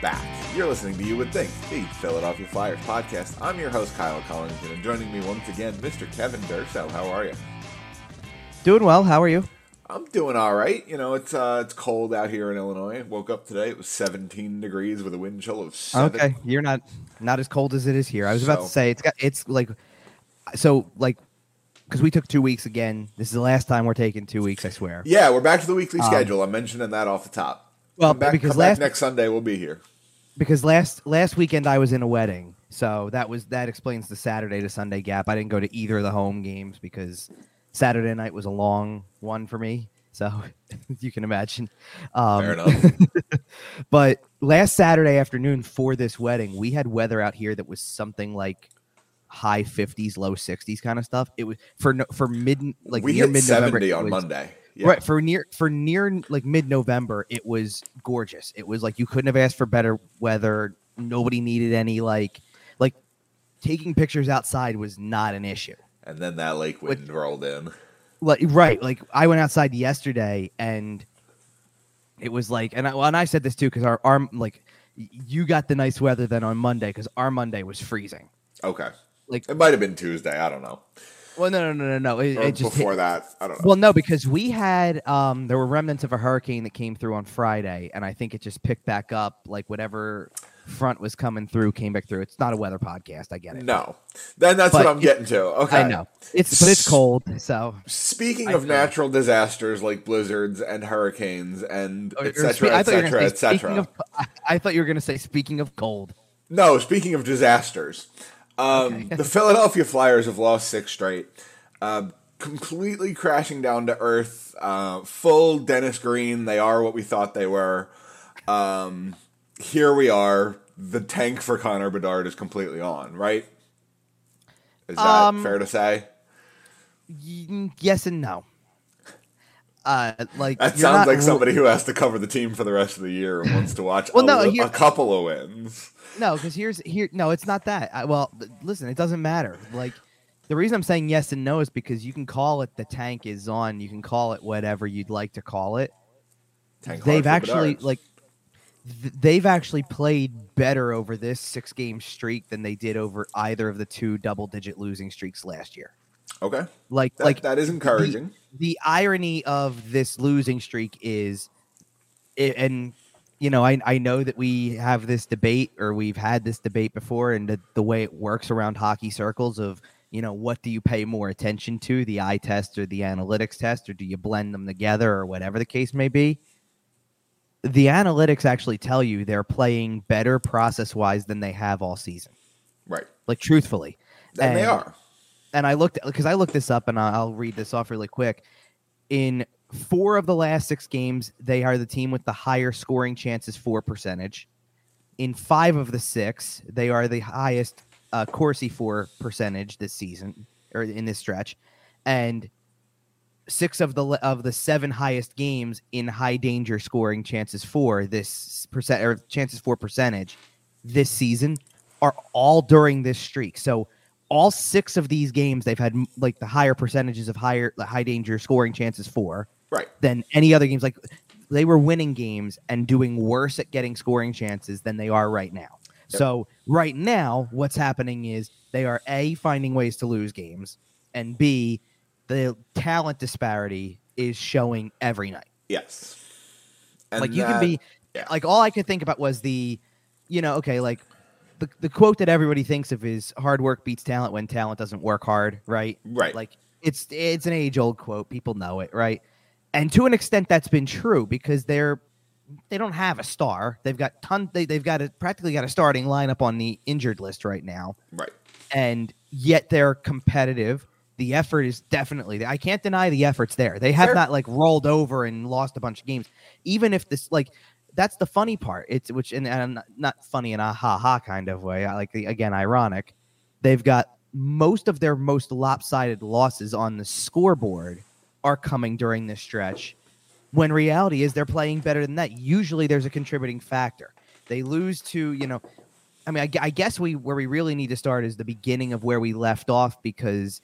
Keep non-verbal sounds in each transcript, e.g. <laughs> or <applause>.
back. You're listening to You Would Think, the Philadelphia Flyers podcast. I'm your host, Kyle Collington, and joining me once again, Mr. Kevin Durso. How are you? Doing well. How are you? I'm doing all right. You know, it's uh, it's cold out here in Illinois. Woke up today; it was 17 degrees with a wind chill of seven. Okay, you're not not as cold as it is here. I was about to say it's got it's like so like because we took two weeks again. This is the last time we're taking two weeks. I swear. Yeah, we're back to the weekly Um, schedule. I'm mentioning that off the top. Well, back, because last- next Sunday we'll be here. Because last last weekend I was in a wedding, so that was that explains the Saturday to Sunday gap. I didn't go to either of the home games because Saturday night was a long one for me. So <laughs> you can imagine. Um, Fair enough. <laughs> But last Saturday afternoon for this wedding, we had weather out here that was something like high 50s, low 60s kind of stuff. It was for no, for mid like we near mid November 70 on was, Monday. Yeah. Right for near for near like mid November, it was gorgeous. It was like you couldn't have asked for better weather. Nobody needed any like like taking pictures outside was not an issue. And then that lake wind rolled in. like right like i went outside yesterday and it was like and i, well, and I said this too because our our like you got the nice weather then on monday because our monday was freezing Okay. like It might have been Tuesday. I don't know. Well no no no no no it, it just hit- before that. I don't know. well no because we had um there were remnants of a hurricane that came through on friday and i think it just picked back up like whatever front was coming through came back through it's not a weather podcast i get it no. Then that's But what I'm it- getting to. Okay. i know it's but it's cold so Speaking I of feel it. natural disasters like blizzards and hurricanes and etc. etc. et spe- cetera, I et thought you were cetera, gonna et say, speaking cetera. of, I- <laughs> I thought you were going to say speaking of cold. No, speaking of disasters, um, the Philadelphia Flyers have lost six straight, uh, completely crashing down to earth. Uh, full Dennis Green, they are what we thought they were. Um, here we are. The tank for Connor Bedard is completely on, right? Is that Um, fair to say? Y- yes and no. Uh, like That sounds like somebody who has to cover the team for the rest of the year and wants to watch Well, a, no, here- a couple of wins. No, because here's here. No, it's not that. I, well, listen, it doesn't matter. Like the reason I'm saying yes and no is because you can call it the tank is on. You can call it whatever you'd like to call it. Tank they've actually Bedard. like th- they've actually played better over this six game streak than they did over either of the two double digit losing streaks last year. Okay. Like That, like that is encouraging. the irony of this losing streak is and you know I, I know that we have this debate or we've had this debate before and the, the way it works around hockey circles of you know what do you pay more attention to the eye test or the analytics test or do you blend them together or whatever the case may be the analytics actually tell you they're playing better process wise than they have all season right. like truthfully And they are. And I looked because I looked this up and I'll read this off really quick. In four of the last six games, they are the team with the higher scoring chances for percentage. In five of the six, they are the highest uh, Corsi for percentage this season or in this stretch, and six of the of the seven highest games in high danger scoring chances for this percent or chances for percentage this season are all during this streak. So all six of these games they've had like the higher percentages of higher the high danger scoring chances for Right. than any other games like they were winning games and doing worse at getting scoring chances than they are right now Yep. so right now what's happening is they are a finding ways to lose games and b the talent disparity is showing every night Yes. And like you can be yeah. like all i could think about was the you know okay like the, the quote that everybody thinks of is hard work beats talent when talent doesn't work hard right Right. like it's it's an age old quote people know it right and to an extent that's been true because they're they don't have a star they've got ton they, they've got a practically got a starting lineup on the injured list right now right. and yet they're competitive. The effort is definitely. I can't deny the effort's there. They have Fair. not like rolled over and lost a bunch of games. Even if this like that's the funny part. It's which and, not- funny in a ha ha kind of way. Like the again ironic. They've got most of their most lopsided losses on the scoreboard are coming during this stretch. When reality is they're playing better than that. Usually there's a contributing factor. They lose to, you know, I mean, I, I guess we where we really need to start is the beginning of where we left off because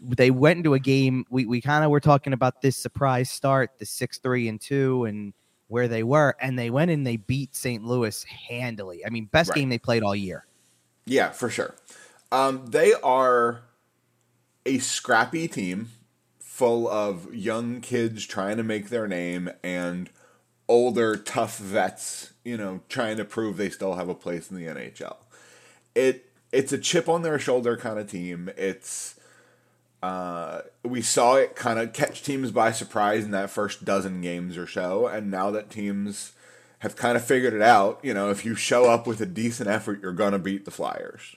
they went into a game. We, we kind of were talking about this surprise start, the six three and two, and where they were, and they went and they beat St. Louis handily. I mean, best Right. game they played all year. Yeah, for sure. Um, they are a scrappy team full of young kids trying to make their name and older, tough vets, you know, trying to prove they still have a place in the NHL. It it's a chip on their shoulder kind of team. It's uh, we saw it kind of catch teams by surprise in that first dozen games or so, and now that teams have kind of figured it out, you know, if you show up with a decent effort, you're gonna beat the Flyers.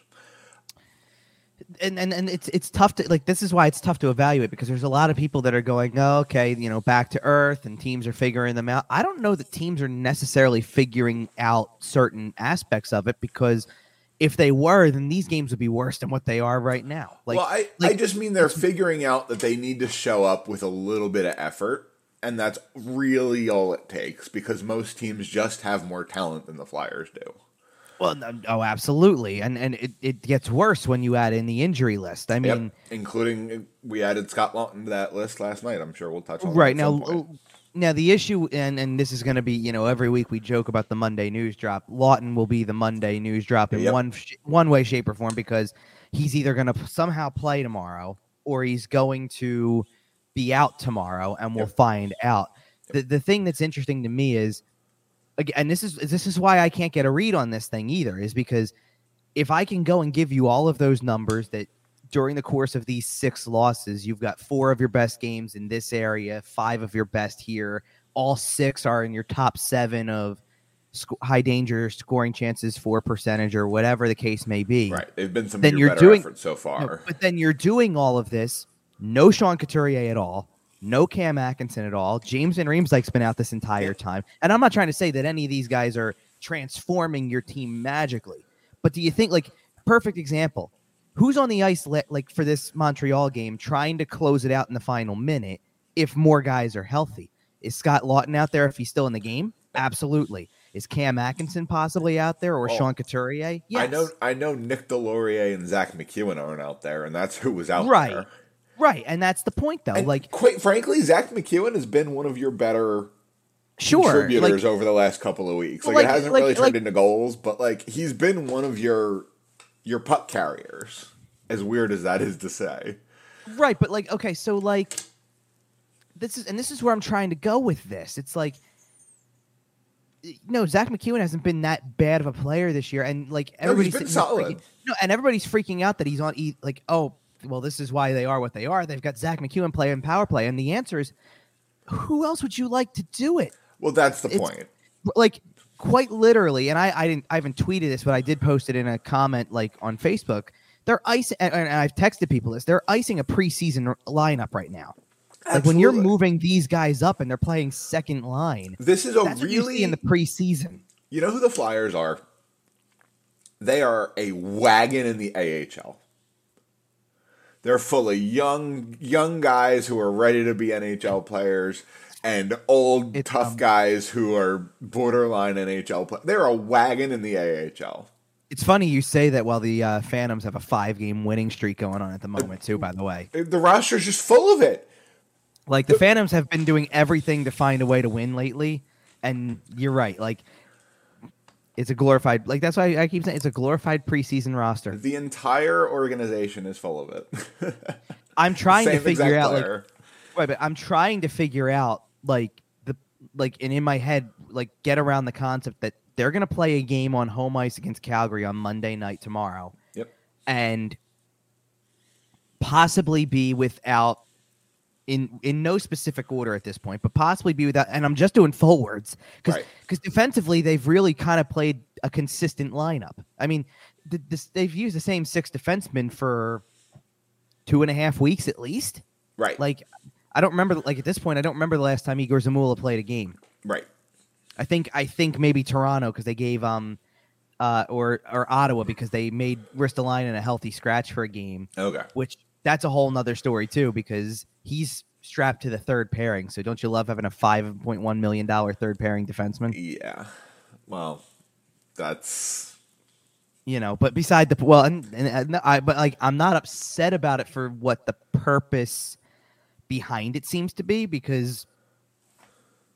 and, and and it's it's tough to like this is why it's tough to evaluate because there's a lot of people that are going oh, okay you know back to earth and teams are figuring them out i don't know that teams are necessarily figuring out certain aspects of it because if they were then these games would be worse than what they are right now like well, I, I just mean they're figuring out that they need to show up with a little bit of effort, and that's really all it takes because most teams just have more talent than the Flyers do. well no, oh absolutely and and it, it gets worse when you add in the injury list i mean Yep, including we added Scott Lawton to that list last night. I'm sure we'll touch on right now point. Now the issue and and this is going to be you know every week we joke about the monday news drop lawton will be the monday news drop in Yep. one one way shape or form because he's either going to somehow play tomorrow or he's going to be out tomorrow and we'll Yep. find out the, the thing that's interesting to me is again and this is this is why i can't get a read on this thing either is because if i can go and give you all of those numbers that during the course of these six losses, you've got four of your best games in this area, five of your best here. All six are in your top seven of sc- high danger scoring chances for percentage or whatever the case may be. Right, they've been some Then you're better doing- efforts so No, far. but then you're doing all of this. No Sean Couturier at all. No Cam Atkinson at all. James Van Riemsdyk's been out this entire time. And I'm not trying to say that any of these guys are transforming your team magically. But do you think like perfect example? Who's on the ice le- like for this Montreal game trying to close it out in the final minute if more guys are healthy? Is Scott Lawton out there if he's still in the game? Absolutely. Is Cam Atkinson possibly out there or Oh. Sean Couturier? Yes. I know, I know. Nick Deslauriers and Zack MacEwen aren't out there, and that's who was out Right. there. Right, and that's the point though. And like quite frankly, Zack MacEwen has been one of your better sure, contributors like, over the last couple of weeks. Like, Like- it hasn't like- really turned into goals, but like he's been one of your your puck carriers. As weird as that is to say. right, but like okay, so like this is and this is where I'm trying to go with this. It's like no, Zack MacEwen hasn't been that bad of a player this year, and like No, he's everybody's been solid. freaking- no, and everybody's freaking out that he's on e- like oh well, this is why they are what they are. They've got Zack MacEwen playing power play, and the answer is, who else would you like to do it? Well, that's the It's- point. like quite literally and I, I didn't i haven't tweeted this but i did post it in a comment like on facebook. They're icing and, and i've texted people this they're icing a preseason lineup right now. Like when you're moving these guys up and they're playing second line This is a that's what you really in the preseason. You know who the Flyers are? They are a wagon in the AHL. They're full of young young guys who are ready to be NHL players and old It's, tough um, guys who are borderline NHL players. They're a wagon in the AHL. it's funny you say that while the uh, phantoms have a five game winning streak going on at the moment too by the way The roster's just full of it. like the phantoms have been doing everything to find a way to win lately and you're right like it's a glorified like that's why i keep saying it's a glorified preseason roster The entire organization is full of it. <laughs> I'm trying to figure out like right, but I'm trying to figure out like the like and in my head like get around the concept that they're gonna play a game on home ice against Calgary on Monday night tomorrow Yep. and possibly be without in in no specific order at this point, but possibly be without and I'm just doing forwards because Right. defensively they've really kind of played a consistent lineup. I mean, th- this, they've used the same six defensemen for two and a half weeks at least. Right. Like, I don't remember. Like at this point, I don't remember the last time Egor Zamula played a game. right. I think I think maybe Toronto because they gave um uh or or Ottawa because they made Ristolainen a healthy scratch for a game, Okay. which that's a whole nother story too because he's strapped to the third pairing. So don't you love having a five point one million dollar third pairing defenseman? Yeah. Well, that's You know, but beside the well, and, and, and I but like I'm not upset about it for what the purpose behind it seems to be because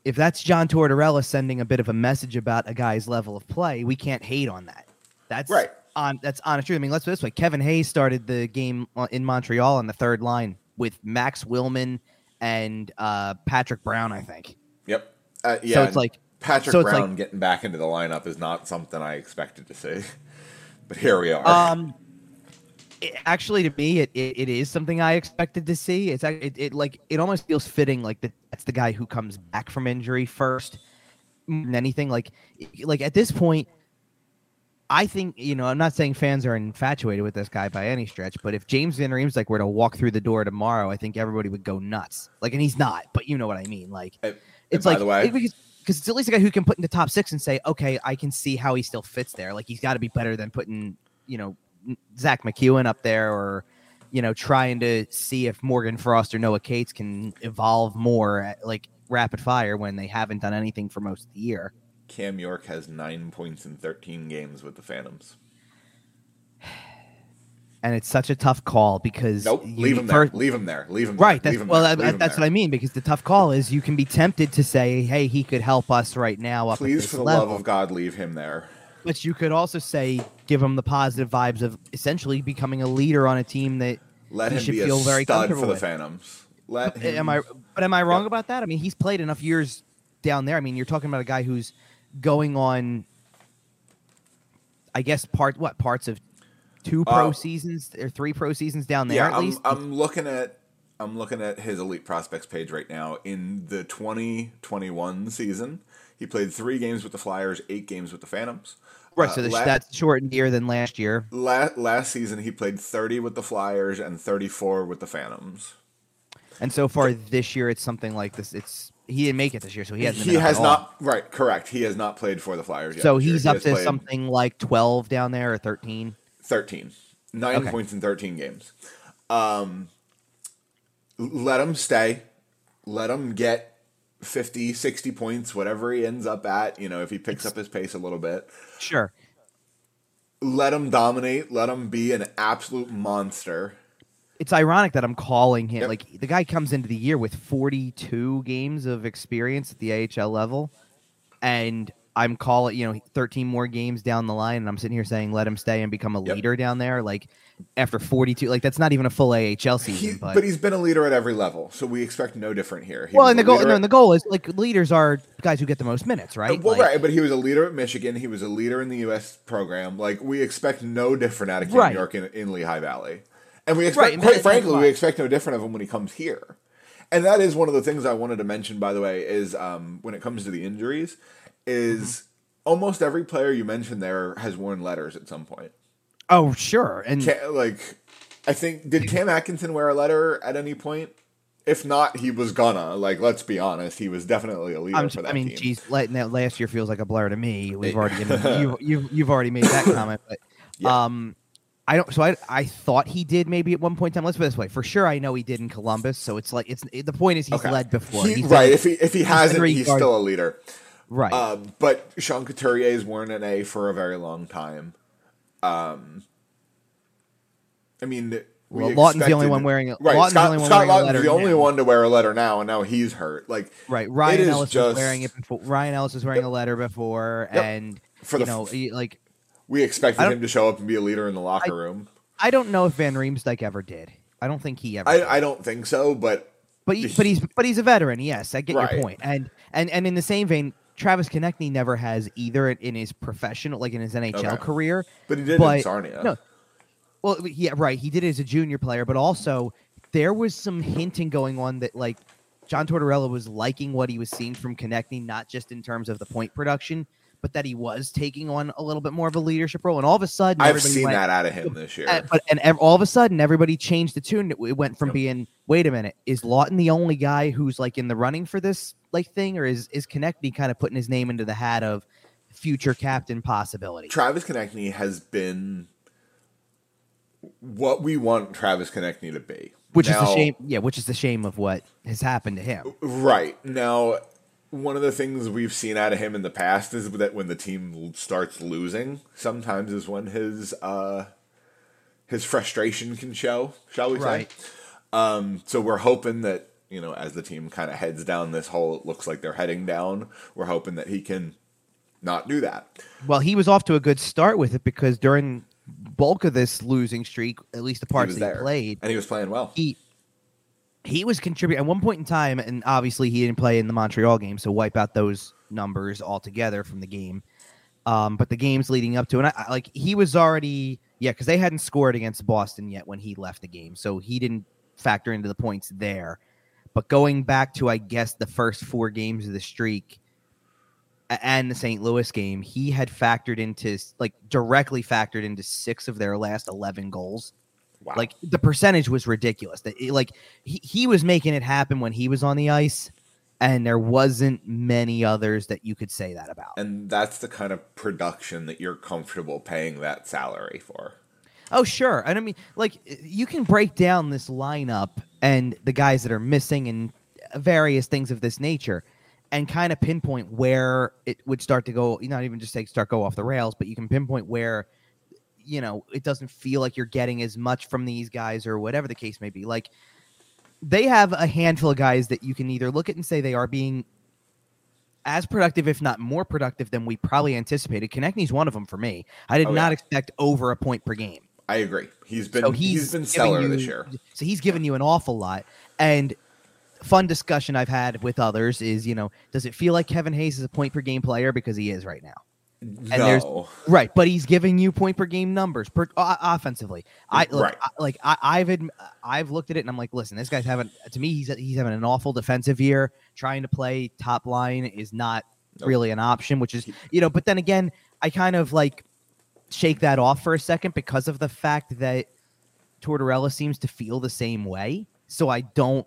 if that's John Tortorella sending a bit of a message about a guy's level of play, we can't hate on that. That's Right. On that's honest truth. I mean, let's put it this way: Kevin Hayes started the game in Montreal on the third line with Max Willman and uh, Patrick Brown, I think. Yep. Uh, yeah. So it's like Patrick so it's Brown like- getting back into the lineup is not something I expected to see, <laughs> but here we are. Um, it- actually, to me, it, it, it is something I expected to see. It's it, it like it almost feels fitting, like that that's the guy who comes back from injury first than anything. Like like at this point, I think you know I'm not saying fans are infatuated with this guy by any stretch, but if James Van Riemsdyk were to walk through the door tomorrow, I think everybody would go nuts. Like, and he's not, but you know what I mean. Like, it's like the way- it- because because it's at least a guy who can put in the top six and say, okay, I can see how he still fits there. Like he's got to be better than putting you know Zack MacEwen up there or you know trying to see if Morgan Frost or Noah Cates can evolve more at, like rapid fire when they haven't done anything for most of the year. Cam York has nine points in 13 games with the Phantoms. <sighs> And it's such a tough call because Nope. you- Leave him there. first- Leave him there. Leave him Right. there. That's Leave well. there. him that's there. what I mean because the tough call is you can be tempted to say, "Hey, he could help us right now." Please, this for the level. love of God, leave him there. But you could also say, give him the positive vibes of essentially becoming a leader on a team that Let he him should be a feel very stud for the with. Phantoms. Let him. Am I? But am I wrong about that? I mean, he's played enough years down there. I mean, you're talking about a guy who's going on, I guess part what parts of two pro Uh, seasons or three pro seasons down there yeah, at I'm. I'm looking at I'm looking at his elite prospects page right now. In the 2021 season, he played three games with the Flyers, eight games with the Phantoms. Right. Uh, So the, la- that's shortened year than last year. la- last season, he played 30 with the Flyers and 34 with the Phantoms. And so far this year, it's something like this. It's he didn't make it this year, so he hasn't. He has not right, correct. He has not played for the Flyers yet. So year. he's He up has to played something like twelve down there or thirteen. 13. Nine Okay. points in 13 games. Um, let him stay. Let him get 50, 60 points, whatever he ends up at, you know, if he picks up his pace a little bit. Sure. Let him dominate. Let him be an absolute monster. It's ironic that I'm calling him Yep. like the guy comes into the year with 42 games of experience at the AHL level, and I'm calling you know 13 more games down the line, and I'm sitting here saying let him stay and become a Yep. leader down there. Like after 42, like that's not even a full AHL He, season. but, but, he's been a leader at every level, so we expect no different here. He well, and the goal, no, at- and the goal is like leaders are guys who get the most minutes, right? well, Like, right, but he was a leader at Michigan. He was a leader in the U.S. program. Like we expect no different out of Cam Right. York in, in Lehigh Valley, and we Right, expect, and quite frankly, we expect no different of him when he comes here. And that is one of the things I wanted to mention. By the way, is um, when it comes to the injuries, is Mm-hmm. almost every player you mentioned there has worn letters at some point. Oh, sure, and Ca- like, I think did Cam Atkinson wear a letter at any point? If not, he was gonna. Like, let's be honest, he was definitely a leader I'm, for that I mean, team. geez, let, now, last year feels like a blur to me. We've already <laughs> you've, you've you've already made that comment, but Yeah. um, I don't. So I I thought he did maybe at one point in time. Let's put it this way: for sure, I know he did in Columbus. So it's like it's it, the point is he's Okay. led before. He- right. If he if he hasn't, he's guard- still a leader. right. Um, but Sean Couturier has worn an A for a very long time. Um, I mean, we Well, Lawton's the only one wearing a- right. Lawton's the Scott, only one Scott Lawton's letter the only now. one to wear a letter now, and now he's hurt. Like right. Ryan is Ellis just- was wearing it before. Ryan Ellis was wearing a letter before, Yep. and For you the know, f- he- like we expected him to show up and be a leader in the locker room. I don't know if Van Riemsdyk ever did. I don't think he ever. did. I, I don't think so, but But he, but he's but he's a veteran. Yes, I get Right. your point. And and and in the same vein, Travis Konecny never has either in his professional, like in his NHL Okay. career. but he did But- in Sarnia. No, well, yeah, right. He did it as a junior player, but also there was some hinting going on that like John Tortorella was liking what he was seeing from Konecny, not just in terms of the point production, but that he was taking on a little bit more of a leadership role. And all of a sudden, I've everybody seen went, that out of him this year. uh, but and ev- all of a sudden, everybody changed the tune. It, went from Yep. being, wait a minute, is Lawton the only guy who's like in the running for this like thing, or is is Konecny kind of putting his name into the hat of future captain possibility? Travis Konecny has been what we want Travis Konecny to be. Which is the shame. Yeah, which is the shame of what has happened to him. Right. Now, one of the things we've seen out of him in the past is that when the team starts losing, sometimes is when his uh his frustration can show, shall we Right. say. Um so we're hoping that you know, as the team kind of heads down this hole, it looks like they're heading down. We're hoping that he can not do that. Well, he was off to a good start with it because during bulk of this losing streak, at least the parts that there. he played, and he was playing well. he he was contributing at one point in time, and obviously he didn't play in the Montreal game, so wipe out those numbers altogether from the game. Um, but the games leading up to, and I, I like he was already yeah, because they hadn't scored against Boston yet when he left the game, so he didn't factor into the points there. But going back to, I guess, the first four games of the streak and the St. Louis game, he had factored into like directly factored into six of their last eleven goals. Wow. Like the percentage was ridiculous. That like he, he was making it happen when he was on the ice, and there wasn't many others that you could say that about. and that's the kind of production that you're comfortable paying that salary for. Oh, sure. And I mean, like, you can break down this lineup and the guys that are missing and various things of this nature and kind of pinpoint where it would start to go, not even just say start go off the rails, but you can pinpoint where, you know, it doesn't feel like you're getting as much from these guys or whatever the case may be. Like, they have a handful of guys that you can either look at and say they are being as productive, if not more productive, than we probably anticipated. Konecny's one of them for me. I did Oh, not yeah. expect over a point per game. I agree. He's been So he's he's been stellar you- this year. So he's given you an awful lot. And fun discussion I've had with others is, you know, does it feel like Kevin Hayes is a point per game player because he is right now? There's- no, Right, but he's giving you point per game numbers per uh, offensively. I look, Right. I, like I, I've adm- I've looked at it and I'm like, listen, this guy's having to me he's he's having an awful defensive year. Trying to play top line is not Nope. really an option, which is you know. But then again, I kind of like shake that off for a second because of the fact that Tortorella seems to feel the same way. So I don't.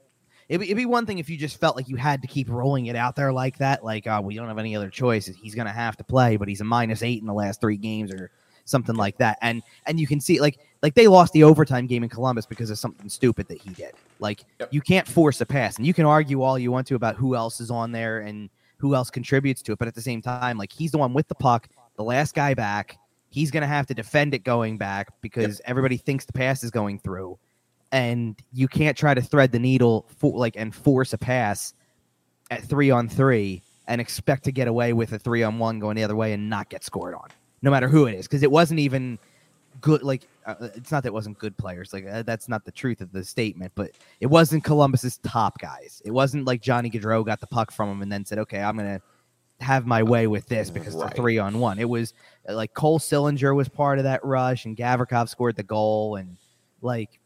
It'd be, it'd be one thing if you just felt like you had to keep rolling it out there like that, like, oh, we don't have any other choice. He's going to have to play, but he's a minus eight in the last three games or something like that. And and you can see like like they lost the overtime game in Columbus because of something stupid that he did. Like Yep. you can't force a pass, and you can argue all you want to about who else is on there and who else contributes to it, but at the same time, like he's the one with the puck, the last guy back. He's going to have to defend it going back because everybody thinks the pass is going through and you can't try to thread the needle for like and force a pass at three on three and expect to get away with a three on one going the other way and not get scored on, no matter who it is, because it wasn't even good. Like uh, it's not that it wasn't good players. Like uh, that's not the truth of the statement, but it wasn't Columbus's top guys. It wasn't like Johnny Gaudreau got the puck from him and then said, "Okay, I'm gonna." have my way with this because it's Right. a three on one. It was uh, like Cole Sillinger was part of that rush and Gavrikov scored the goal and like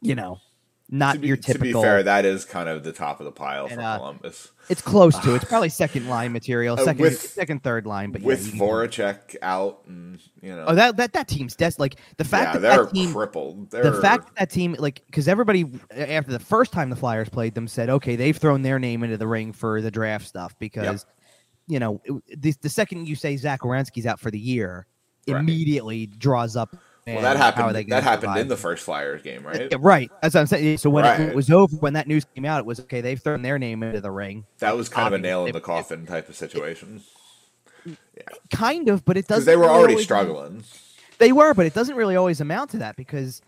you know, not be, your typical. to be fair, that is kind of the top of the pile And, for uh, Columbus. it's close to. It's <sighs> probably second line material, Uh, second with- second third line, but yeah, With can- Voracek out, and you know, Oh, that that that team's des- like the fact yeah, that they're that team crippled. They're, the fact that, that team like because everybody after the first time the Flyers played them said okay they've thrown their name into the ring for the draft stuff because you know the, the second you say Zach Werenski's out for the year Right. immediately draws up well, that happened. That happened survive? in the first Flyers game, right? Right that's what I'm saying so when Right. it was over when that news came out it was okay they've thrown their name into the ring That was kind of a nail in the coffin type of situation Yeah, kind of but it doesn't they were really already struggling. they were but it doesn't really always amount to that because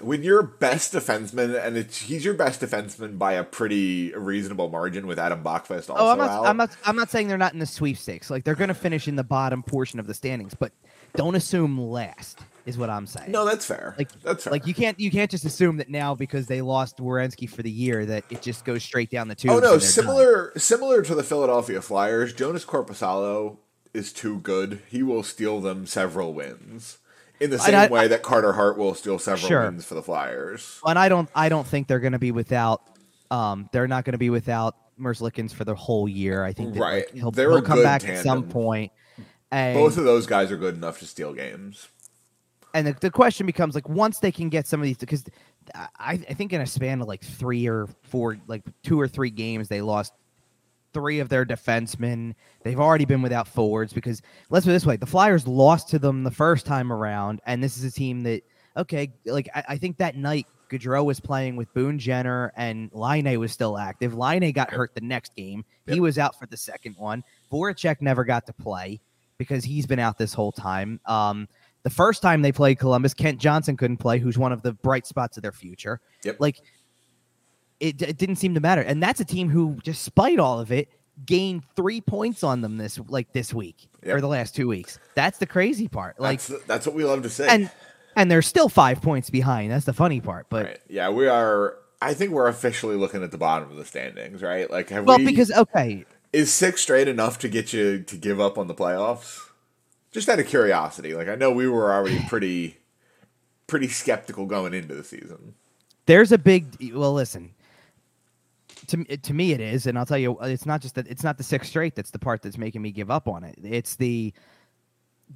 When your best defenseman, and it's, he's your best defenseman by a pretty reasonable margin, with Adam Boqvist also Oh, I'm not, out. I'm not. I'm not saying they're not in the sweepstakes. Like they're going to finish in the bottom portion of the standings, but don't assume last is what I'm saying. no, that's fair. like that's fair. like you can't you can't just assume that now because they lost Werenski for the year that it just goes straight down the tubes. Oh no, they're done. similar similar to the Philadelphia Flyers, Joonas Korpisalo is too good. He will steal them several wins. In the same I- way that Carter Hart will steal several Sure. wins for the Flyers. And I don't I don't think they're going to be without. Um, they're not going to be without Merzlikins for the whole year. I think that, like, Right. he'll, They're he'll come back at some point. And Both of those guys are good enough to steal games. and the, the question becomes like once they can get some of these because I, I think in a span of like three or four like two or three games they lost three of their defensemen they've already been without forwards because let's put it this way the flyers lost to them the first time around and this is a team that okay like i, I think that night Gaudreau was playing with Boone Jenner and Laine was still active. Laine got hurt the next game. He was out for the second one. Voracek never got to play because he's been out this whole time. Um, the first time they played Columbus, Kent Johnson couldn't play, who's one of the bright spots of their future. Yep. Like it, it didn't seem to matter. And that's a team who, despite all of it, gained three points on them this like this week Yep. or the last two weeks. That's the crazy part. Like, That's that's what we love to say. and and they're still five points behind. That's the funny part. But right. Yeah, we are. I think we're officially looking at the bottom of the standings, right? Like, have well, we? because okay, is six straight enough to get you to give up on the playoffs? Just out of curiosity, like I know we were already <sighs> pretty, pretty skeptical going into the season. there's a big well listen to, to me it is and i'll tell you uh, it's not just that it's not the six straight that's the part that's making me give up on it it's the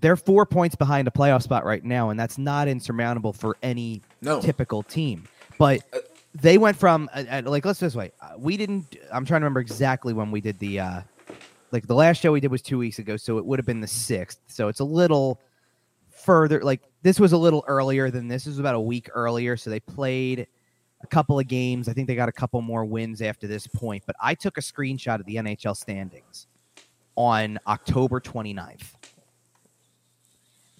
they're four points behind a playoff spot right now and that's not insurmountable for any No. typical team but uh, they went from uh, uh, like let's this way. Uh, we didn't i'm trying to remember exactly when we did the uh like the last show we did was two weeks ago so it would have been the sixth. So it's a little further like this was a little earlier than this. This was about a week earlier so they played a couple of games. I think they got a couple more wins after this point but i took a screenshot of the nhl standings on october 29th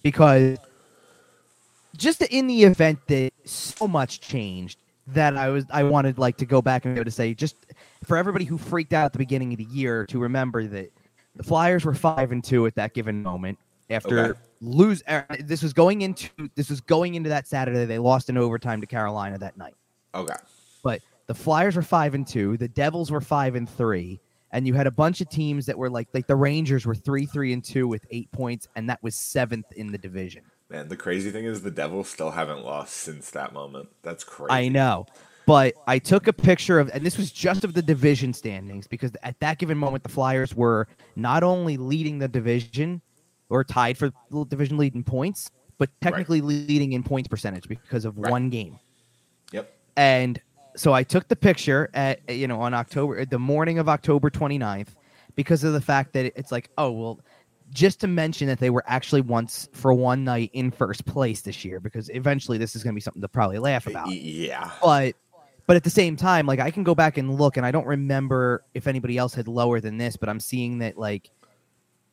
because just in the event that so much changed that i was i wanted like to go back and be able to say just for everybody who freaked out at the beginning of the year to remember that the flyers were five and two at that given moment after Okay. lose uh, this was going into this was going into that saturday they lost in overtime to carolina that night Okay. but the Flyers were five and two, the Devils were five and three, and you had a bunch of teams that were like like the Rangers were three three and two with eight points, and that was seventh in the division. Man, the crazy thing is the Devils still haven't lost since that moment. That's crazy. I know. But I took a picture of, and this was just of the division standings because at that given moment, the Flyers were not only leading the division or tied for division lead in points, but technically leading in points percentage because of Right. one game. Yep. And so I took the picture at you know on October the morning of October 29th because of the fact that it's like oh well just to mention that they were actually once for one night in first place this year because eventually this is going to be something to probably laugh about Yeah. but but at the same time like I can go back and look and I don't remember if anybody else had lower than this but I'm seeing that like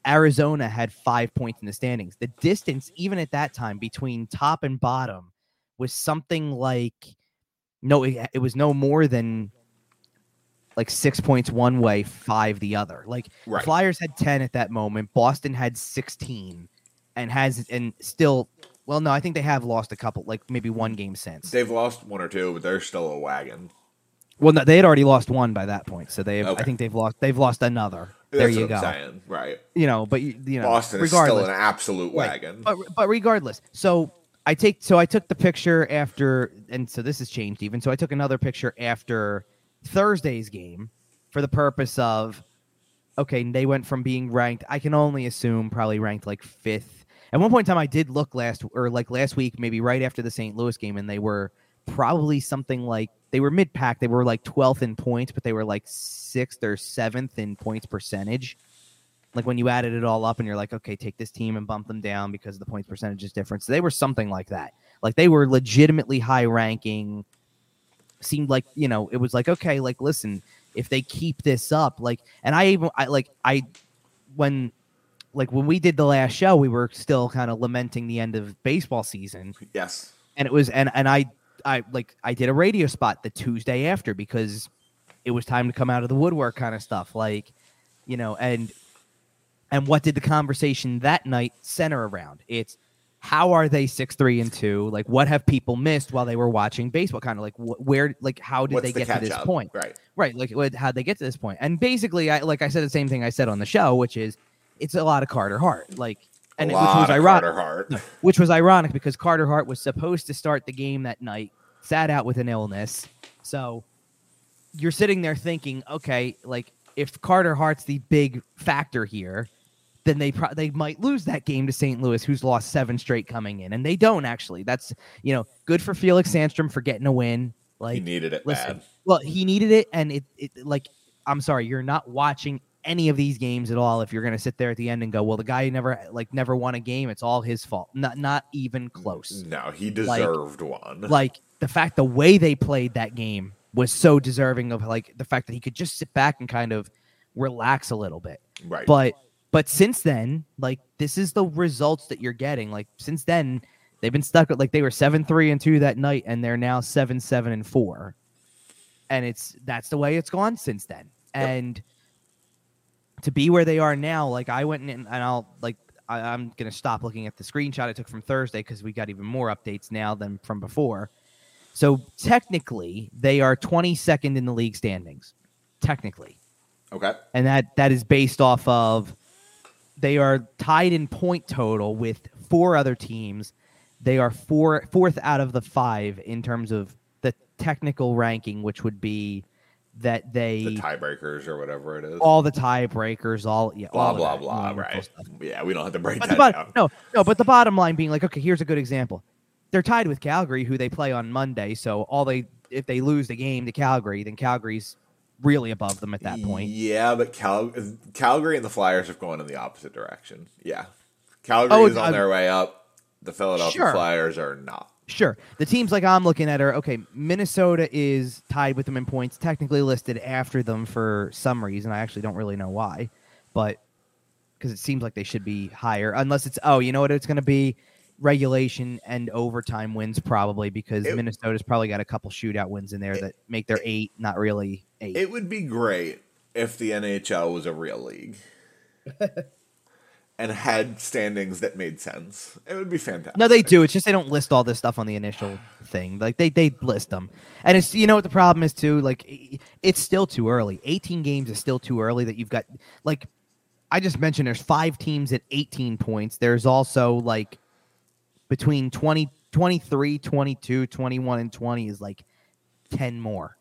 Arizona had 5 points in the standings the distance even at that time between top and bottom was something like no it, it was no more than like 6 points one way 5 the other like Right. Flyers had 10 at that moment Boston had 16 and has and still well no I think they have lost a couple like maybe one game since They've lost one or two, but they're still a wagon. Well, no, they had already lost one by that point, so they. I think they've lost. They've lost another. That's there you go. Saying. Right. You know, but you, you know, Boston is still an absolute Right. wagon. but but regardless, so I take so I took the picture after, and so this has changed even. So I took another picture after Thursday's game for the purpose of, okay, they went from being ranked. I can only assume probably ranked like fifth. At one point in time, I did look last or like last week, maybe right after the St. Louis game, and they were probably something like they were mid pack. They were like 12th in points, but they were like sixth or seventh in points percentage. Like when you added it all up and you're like, okay, take this team and bump them down because the points percentage is different. So they were something like that. Like they were legitimately high ranking. Seemed like, you know, it was like, okay, like listen, if they keep this up, like and I even I like I when like when we did the last show, we were still kind of lamenting the end of baseball season yes. and it was and and I I like I did a radio spot the Tuesday after because it was time to come out of the woodwork kind of stuff like you know and and what did the conversation that night center around it's how are they six three and two like what have people missed while they were watching baseball kind of like wh- where like how did What's they the get to this catch-up? point Right. right like what, how'd they get to this point and basically i like i said the same thing i said on the show which is it's a lot of carter hart like and it, which was ironic Carter Hart. which was ironic because Carter Hart was supposed to start the game that night, sat out with an illness. So you're sitting there thinking, okay, like if Carter Hart's the big factor here, then they pro- they might lose that game to St. Louis, who's lost seven straight coming in, and they don't actually. That's you know good for Felix Sandstrom for getting a win. Like he needed it listen, bad. well, he needed it, and it, it like I'm sorry, you're not watching any of these games at all if you're going to sit there at the end and go, well, the guy never like never won a game. It's all his fault. Not not even close. No, he deserved one. Like the fact the way they played that game was so deserving of like the fact that he could just sit back and kind of relax a little bit. right. But but since then, like this is the results that you're getting. Like since then, they've been stuck at like they were seven three and two that night, and they're now seven seven and four. and it's that's the way it's gone since then. And to be where they are now, like I went in and I'll like I, I'm gonna stop looking at the screenshot I took from Thursday because we got even more updates now than from before. So technically, they are 22nd in the league standings. Technically, Okay. and that that is based off of they are tied in point total with four other teams. They are four fourth out of the five in terms of the technical ranking, which would be that they The tiebreakers or whatever it is. all the tiebreakers, all yeah, blah all blah that blah. wonderful Right. Yeah, we don't have to break But that the bot- down. no, no, but the bottom line being like, okay, here's a good example. They're tied with Calgary, who they play on Monday. So all they if they lose the game to Calgary, then Calgary's really above them at that point. Yeah, but Cal- Calgary and the Flyers have gone in the opposite direction. Yeah. Calgary Oh, is on their way up. The Philadelphia Sure. Flyers are not. Sure. The teams like I'm looking at are okay. Minnesota is tied with them in points, technically listed after them for some reason. I actually don't really know why, but because it seems like they should be higher, unless it's oh, you know what it's going to be regulation and overtime wins probably because It- Minnesota's probably got a couple shootout wins in there that make their eight not really eight. It would be great if the NHL was a real league <laughs> and had standings that made sense. It would be fantastic. No, they do. It's just they don't list all this stuff on the initial thing. Like they they list them, and it's you know what the problem is too. Like it's still too early. Eighteen games is still too early. That you've got like I just mentioned. There's five teams at 18 points. There's also like between 20, 23, 22, 21, and 20 is like 10 more.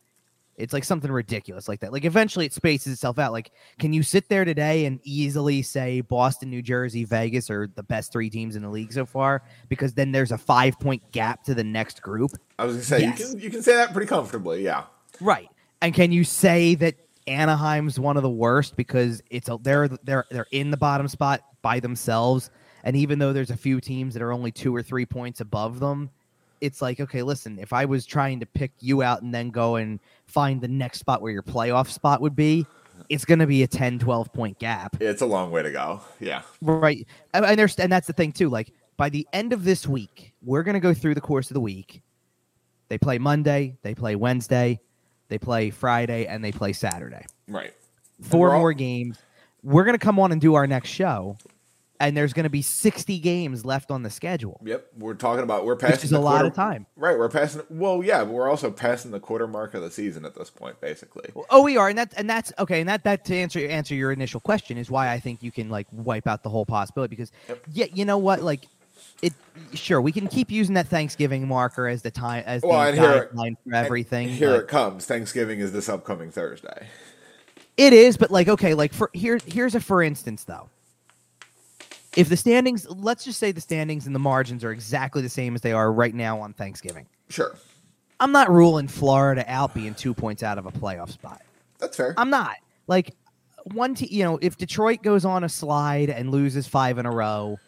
It's like something ridiculous like that. Like eventually it spaces itself out. Like, can you sit there today and easily say Boston, New Jersey, Vegas are the best three teams in the league so far? Because then there's a five point gap to the next group. I was gonna say Yes. you can you can say that pretty comfortably. Yeah. Right. And can you say that Anaheim's one of the worst because it's a, they're they're they're in the bottom spot by themselves and even though there's a few teams that are only 2 or 3 points above them, it's like okay, listen, if I was trying to pick you out and then go and find the next spot where your playoff spot would be, it's going to be a 10 12 point gap. It's a long way to go. Yeah. Right. I understand. And that's the thing, too. Like, by the end of this week, we're going to go through the course of the week. They play Monday, they play Wednesday, they play Friday, and they play Saturday. Right. Four all- more games. We're going to come on and do our next show, and there's going to be 60 games left on the schedule, Yep. We're talking about we're passing which is a lot of time. Right. We're passing. Well, yeah. But we're also passing the quarter mark of the season at this point, basically. Oh, we are, and that and that's okay, and that that to answer answer your initial question is why I think you can like wipe out the whole possibility because Yep. yeah, you know what, like it. Sure, we can keep using that Thanksgiving marker as the time as Well, the guideline for everything. Here it comes. Thanksgiving is this upcoming Thursday. It is, but like okay, like for here here's a for instance though. If the standings, let's just say the standings and the margins are exactly the same as they are right now on Thanksgiving. Sure. I'm not ruling Florida out being two points out of a playoff spot. That's fair. I'm not. Like one te- you know, if Detroit goes on a slide and loses five in a row,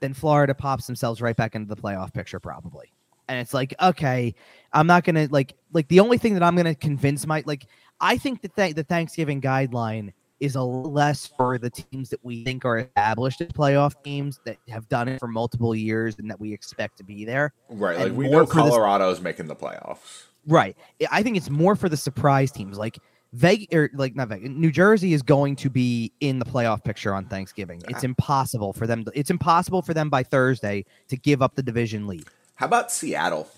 then Florida pops themselves right back into the playoff picture probably. And it's like, okay, I'm not gonna like like the only thing that I'm gonna convince my like I think that th- the Thanksgiving guideline is a less for the teams that we think are established as playoff teams that have done it for multiple years and that we expect to be there. right. and Like we more know Colorado's making the playoffs. Right. I- think it's more for the surprise teams. Like Vegas, or er, like not Vegas, New Jersey is going to be in the playoff picture on Thanksgiving. It's impossible for them. To, it's impossible for them by Thursday to give up the division lead. How about Seattle?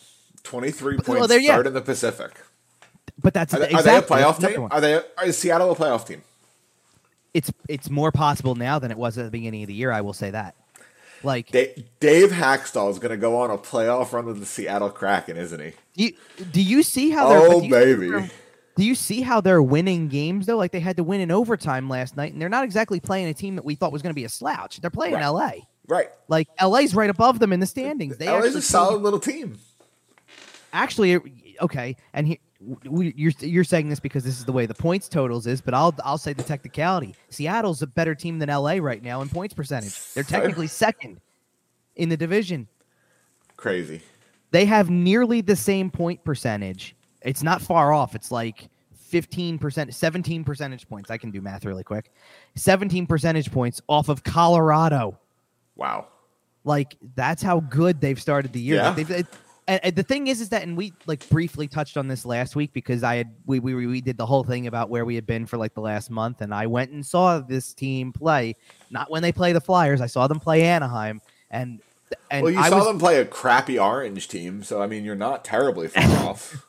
Twenty-three But- points, well, there- yeah. in the Pacific. But that's Are they, exactly, are they a playoff team? Are they? Is Seattle a playoff team? It's it's more possible now than it was at the beginning of the year. I will say that. Like, Da- Dave Hakstol is going to go on a playoff run with the Seattle Kraken, isn't he? do you, do you see how they're? Oh do you see how baby! Do you see how they're winning games though? Like they had to win in overtime last night, and they're not exactly playing a team that we thought was going to be a slouch. They're playing Right. L.A. Right. Like LA's right above them in the standings. They LA's a solid little team. actually okay and he, we, you're you're saying this because this is the way the points totals is but i'll i'll say the technicality. Seattle's a better team than la right now in points percentage. They're technically second in the division. Crazy. they have nearly the same point percentage. It's not far off. It's like 15% 17 percentage points. I can do math really quick. 17 percentage points off of colorado. Wow. like that's how good they've started the year. Yeah. Like, and, and the thing is, is that, and we like briefly touched on this last week because I had we, we we did the whole thing about where we had been for like the last month, and I went and saw this team play. Not when they play the Flyers, I saw them play Anaheim, and and well, you I saw was, them play a crappy orange team, so I mean, you're not terribly far <laughs> off.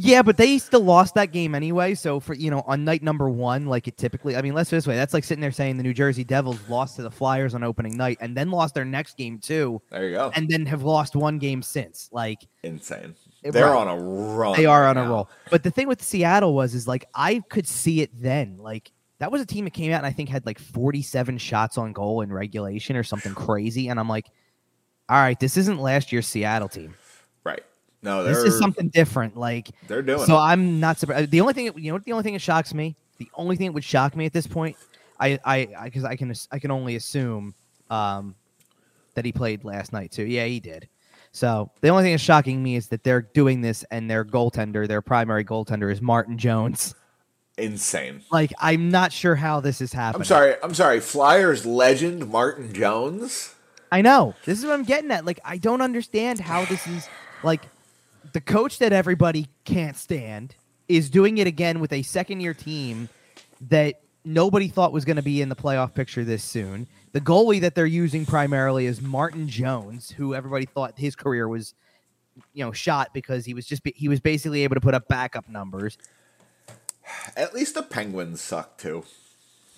Yeah, but they still lost that game anyway. So for you know, on night number one, like it typically, I mean, let's this way: that's like sitting there saying the New Jersey Devils lost to the Flyers on opening night, and then lost their next game too, There you go. and then have lost one game since. Like Insane. They're right. on a roll. they are on a roll. But the thing with Seattle was, is like I could see it then. Like that was a team that came out and I think had like 47 shots on goal in regulation or something crazy, and I'm like, all right, this isn't last year's Seattle team. Right. No, This is something different. Like they're doing so it. I'm not surprised. The only thing, you know, what the only thing that shocks me, the only thing that would shock me at this point, I, I, because I, can, I can only assume, um, that he played last night too. Yeah, he did. So the only thing that's shocking me is that they're doing this, and their goaltender, their primary goaltender, is Martin Jones. Insane. Like I'm not sure how this is happening. I'm sorry. I'm sorry. Flyers legend Martin Jones. I know. This is what I'm getting at. Like, I don't understand how this is like the coach that everybody can't stand is doing it again with a second year team that nobody thought was going to be in the playoff picture this soon. The goalie that they're using primarily is Martin Jones, who everybody thought his career was you know shot because he was just he was basically able to put up backup numbers. At least the Penguins suck too.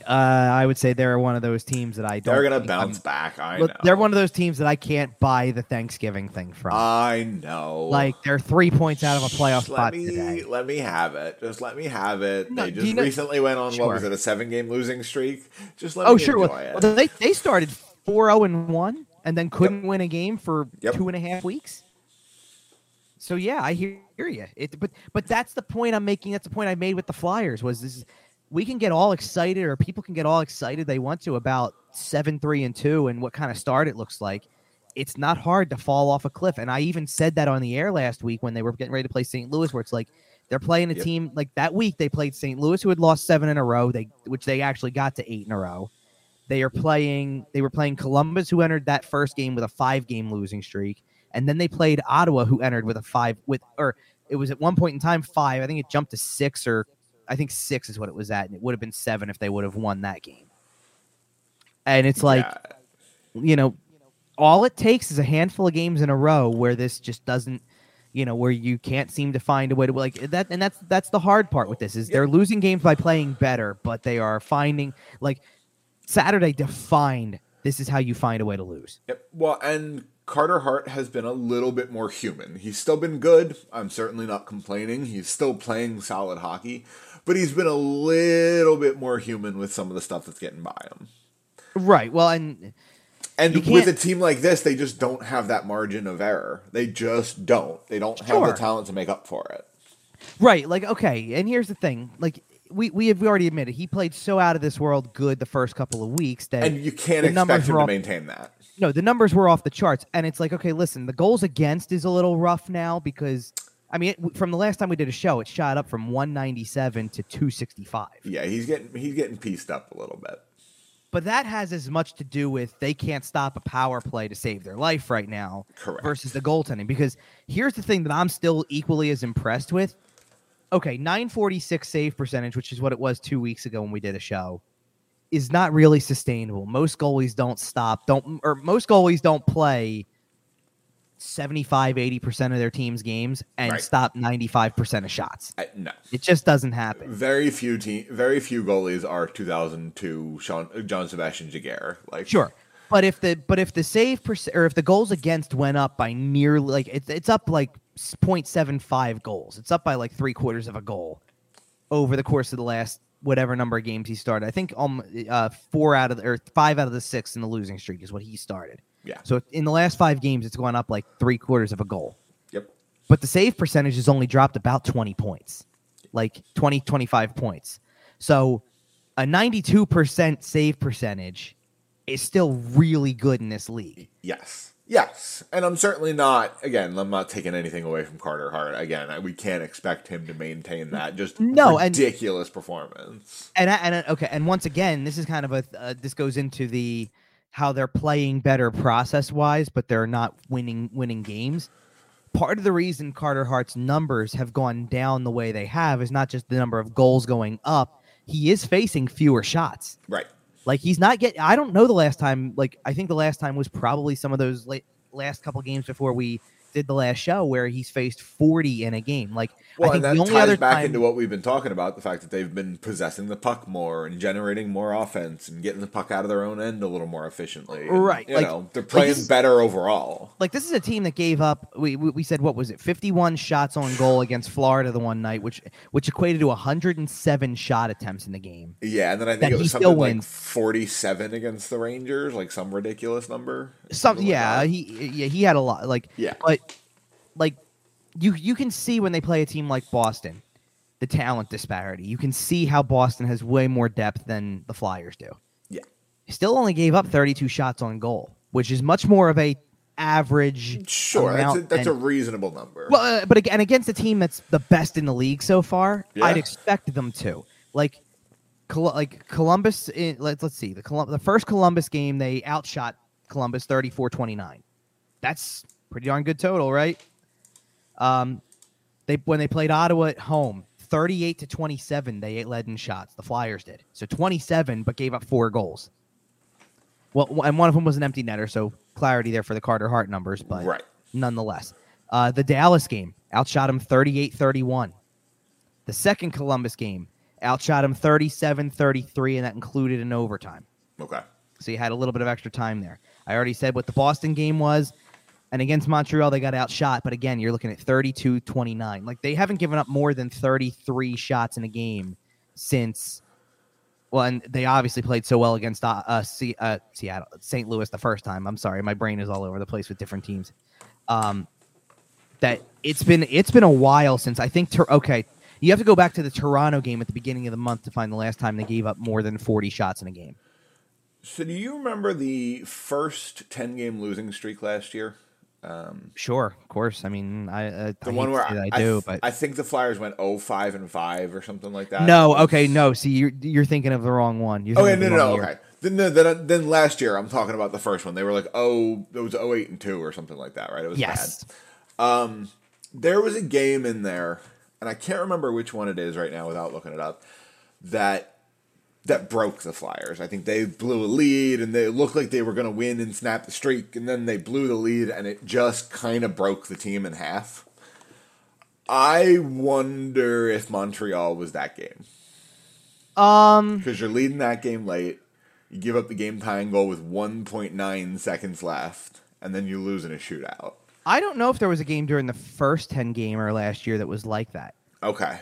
Uh, I would say they're one of those teams that I don't. They're gonna think I'm- bounce back. I know. They're one of those teams that I can't buy the Thanksgiving thing from. I know. Like they're three points out of a playoff Just spot let me today. let me have it. Just let me have it. No, they just you know- recently went on what was it a seven game losing streak? Just let Oh me sure, enjoy well, it. well, they they started four zero and one, and then couldn't win a game for Yep. two and a half weeks. So yeah, I hear, hear you. It, but but that's the point I'm making. That's the point I made with the Flyers. Was this? We can get all excited, or people can get all excited they want to about seven three and two and what kind of start it looks like. It's not hard to fall off a cliff, and I even said that on the air last week when they were getting ready to play St. Louis, where it's like they're playing a Yep. team like that week they played St. Louis, who had lost seven in a row. They which they actually got to eight in a row. They are playing. They were playing Columbus, who entered that first game with a five-game losing streak, and then they played Ottawa, who entered with a five with or it was at one point in time five. I think it jumped to six, or I think six is what it was at, and it would have been seven if they would have won that game. And it's like Yeah. you know, all it takes is a handful of games in a row where this just doesn't, you know, where you can't seem to find a way to like that. And that's that's the hard part with this is they're losing games by playing better, but they are finding like Saturday defined. This is how you find a way to lose. Yep. Well, and Carter Hart has been a little bit more human. He's still been good. I'm certainly not complaining. He's still playing solid hockey, but he's been a little bit more human with some of the stuff that's getting by him. Right. Well, and And with a team like this, they just don't have that margin of error. They just don't. They don't have the talent to make up for it. right, like okay. And here's the thing, like. We, we have we already admitted he played so out of this world good the first couple of weeks that And you can't expect him were to off- maintain that. no, the numbers were off the charts, and it's like, okay, listen, the goals against is a little rough now because, I mean, it, from the last time we did a show, it shot up from 197 to 265. Yeah, he's getting he's getting pieced up a little bit. But that has as much to do with they can't stop a power play to save their life right now Correct. versus the goaltending. Because here's the thing that I'm still equally as impressed with. Okay, 946 save percentage, which is what it was two weeks ago when we did a show, is not really sustainable. Most goalies don't stop, don't or most goalies don't play 75, 80% of their team's games and Right. stop 95% of shots. I, no. It just doesn't happen. Very few team, very few goalies are 2002 Sean, Jean-Sebastien Giguere. Like Sure. But if the but if the save percent or if the goals against went up by nearly like it's it's up like s- 0.75 goals. It's up by like three quarters of a goal over the course of the last whatever number of games he started. I think um uh four out of the, or five out of the six in the losing streak is what he started. Yeah. So in the last five games, it's gone up like three quarters of a goal. Yep. But the save percentage has only dropped about 20 points, like 20, 25 points. So a 92% save percentage is still really good in this league. Yes. Yes. And I'm certainly not. Again, I'm not taking anything away from Carter Hart. Again, I- we can't expect him to maintain that. Just No, and- ridiculous performance. And I, and I- okay, and once again, this is kind of a uh, this goes into the how they're playing better process wise, but they're not winning winning games. part of the reason Carter Hart's numbers have gone down the way they have is not just the number of goals going up. He is facing fewer shots. Right. Like he's not getting. I don't know the last time. Like I think the last time was probably some of those late, last couple games before we did the last show where he's faced 40 in a game. Like Well, I think and the that only ties other back time, into what we've been talking about the fact that they've been possessing the puck more and generating more offense and getting the puck out of their own end a little more efficiently. And, Right, You like- know, they're like playing this- better overall. like this is a team that gave up. We, we we said what was it? 51 shots on goal against Florida the one night, which which equated to 107 shot attempts in the game. Yeah, and then I think it was still something like wins. 47 against the Rangers, like some ridiculous number. Some Something like yeah, he yeah he had a lot. Like Yeah. but like you you can see when they play a team like Boston, the talent disparity. You can see how Boston has way more depth than the Flyers do. Yeah. Still only gave up 32 shots on goal, which is much more of a average. Sure, that's a, that's a reasonable number. Well, uh, but again, against a team that's the best in the league so far, Yeah. I'd expect them to. Like, Col- like Columbus. In, let's let's see the Colum- the first Columbus game they outshot Columbus 34-29. That's pretty darn good total, right? Um, they when they played Ottawa at home, 38 to 27, they led in shots. The Flyers did. So 27, but gave up four goals. Well, and one of them was an empty netter, so clarity there for the Carter Hart numbers, but Right. nonetheless. Uh, the Dallas game outshot him 38 31. The second Columbus game outshot him 37 33, and that included an overtime. okay. So you had a little bit of extra time there. I already said what the Boston game was. And against Montreal, they got outshot. But again, you're looking at 32 29. Like they haven't given up more than 33 shots in a game since. Well, and they obviously played so well against uh, uh, C, uh, Seattle, St. Louis the first time. I'm sorry, my brain is all over the place with different teams. Um, that it's been it's been a while since I think. Tor- okay, you have to go back to the Toronto game at the beginning of the month to find the last time they gave up more than 40 shots in a game. So, do you remember the first 10 game losing streak last year? Um, Sure, of course. I mean, I uh, the I one where to say that I, I do, th- but I think the Flyers went 0 5 and 5 or something like that. no. Okay, no. See, you're you're thinking of the wrong one. You're Okay, thinking no, no, no. year. Okay. Then, then, then, last year, I'm talking about the first one. They were like, oh, it was 08 and 2 or something like that, right? It was Yes. bad. There was a game in there, and I can't remember which one it is right now without looking it up, that that broke the Flyers. I think they blew a lead, and they looked like they were going to win and snap the streak, and then they blew the lead, and it just kind of broke the team in half. I wonder if Montreal was that game Um, because you're leading that game late. You give up the game tying goal with 1.9 seconds left, and then you lose in a shootout. I don't know if there was a game during the first ten gamer last year that was like that. Okay,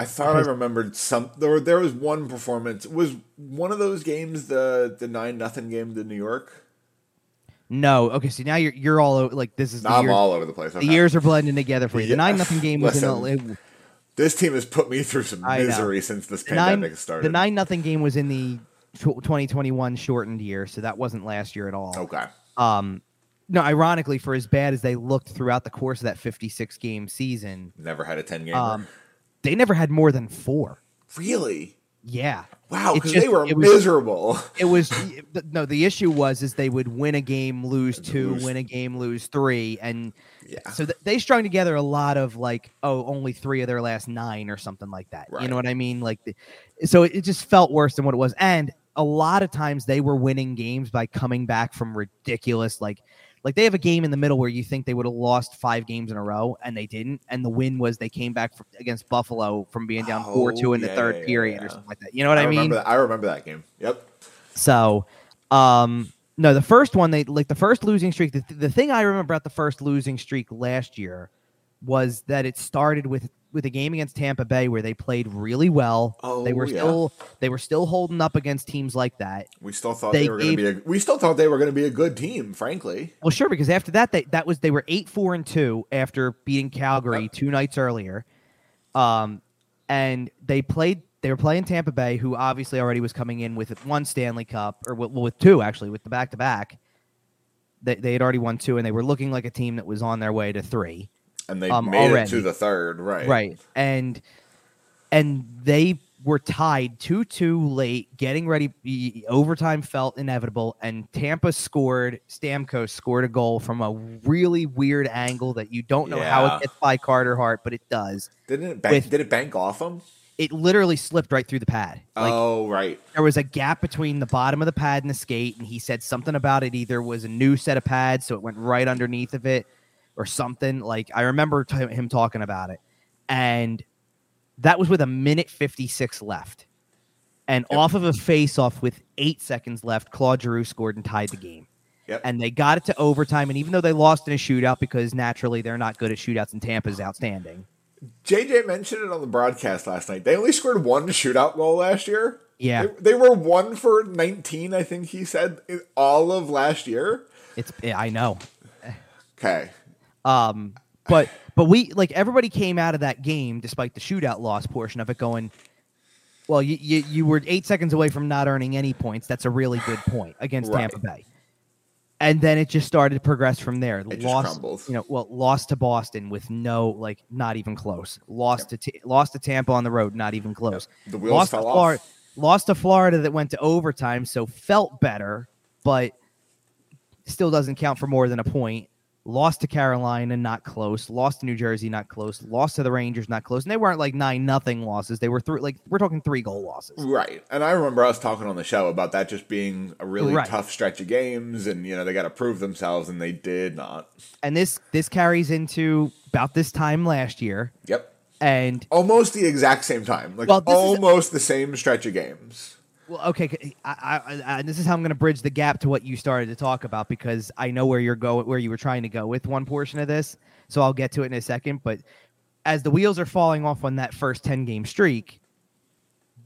I thought I remembered some. There, there was one performance. Was one of those games the the nine nothing game to New York? No. Okay, so now you're you're all o- like this is the I'm year, all over the place. the years are blending together for you. Yeah. The nine nothing game was in Listen, This team has put me through some misery since this the nine pandemic started. the nine nothing game was in the 2021 shortened year, so that wasn't last year at all. Okay. Um, no, ironically, for as bad as they looked throughout the course of that 56 game season, Never had a 10 game. um, they never had more than four. really? Yeah. Wow, because they were it was- miserable. It was no. The issue was is they would win a game, lose two, lose- win a game, lose three, and Yeah. so th- they strung together a lot of like, oh, only three of their last nine or something like that. You know what I mean? Like, the, so it, it just felt worse than what it was, and a lot of times they were winning games by coming back from ridiculous like. Like they have a game in the middle where you think they would have lost five games in a row, and they didn't. And the win was they came back fr- against Buffalo from being down four two Oh, in the yeah, third yeah, yeah, period or something like that. You know what I, mean? that. I remember that game. Yep. So, um, no, the first one they like the first losing streak. The, the thing I remember about the first losing streak last year was that it started with with a game against Tampa Bay where they played really well. they Oh, were yeah. still they were still holding up against teams like that. We still thought they, They were going to be. A, we still thought they were going to be a good team. Frankly. Well, sure, because after that, they that was they were eight four and two after beating Calgary Yep. two nights earlier, um, and they played. They were playing Tampa Bay, who obviously already was coming in with one Stanley Cup, or with, well, with two actually, with the back to back. They they had already won two, and they were looking like a team that was on their way to three. And they Um, made it to the third. Right. Right, and and they were tied 2 2 late, getting ready. Overtime felt inevitable, and Tampa scored. Stamkos scored a goal from a really weird angle that you don't know how it gets by Carter Hart, but it does. Didn't it bank, With- did it bank off him? It literally slipped right through the pad. Like, oh, right. there was a gap between the bottom of the pad and the skate, and he said something about it either was a new set of pads, so it went right underneath of it, or something. Like I remember t- him talking about it, and that was with a minute fifty six left, and Yep. off of a face off with eight seconds left, Claude Giroux scored and tied the game. Yep. And they got it to overtime, and even though they lost in a shootout because naturally they're not good at shootouts, and Tampa's outstanding. JJ mentioned it on the broadcast last night. They only scored one shootout goal last year. Yeah. They, they were one for 19, I think he said, all of last year. It's I know. Okay. Um, but but we like everybody came out of that game despite the shootout loss portion of it going. Well, you, you you were eight seconds away from not earning any points. That's a really good point against Right. Tampa Bay. And then it just started to progress from there. just lost, you know, well, lost to Boston with no like, not even close. Lost to T- lost to Tampa on the road, not even close. The wheels lost fell to off. Lost to Florida that went to overtime, so felt better, but still doesn't count for more than a point. Lost to Carolina, not close. Lost to New Jersey, not close. Lost to the Rangers, not close. And they weren't like nine nothing losses. They were three like we're talking three goal losses. Right. And I remember us talking on the show about that just being a really Right. tough stretch of games and, you know, they got to prove themselves and they did not. And this this carries into about this time last year. Yep. And Almost the exact same time. Like Well, this is- almost the same stretch of games. Well, okay, I, I, I, this is how I'm going to bridge the gap to what you started to talk about because I know where you're going, where you were trying to go with one portion of this. So I'll get to it in a second. But as the wheels are falling off on that first 10 game streak,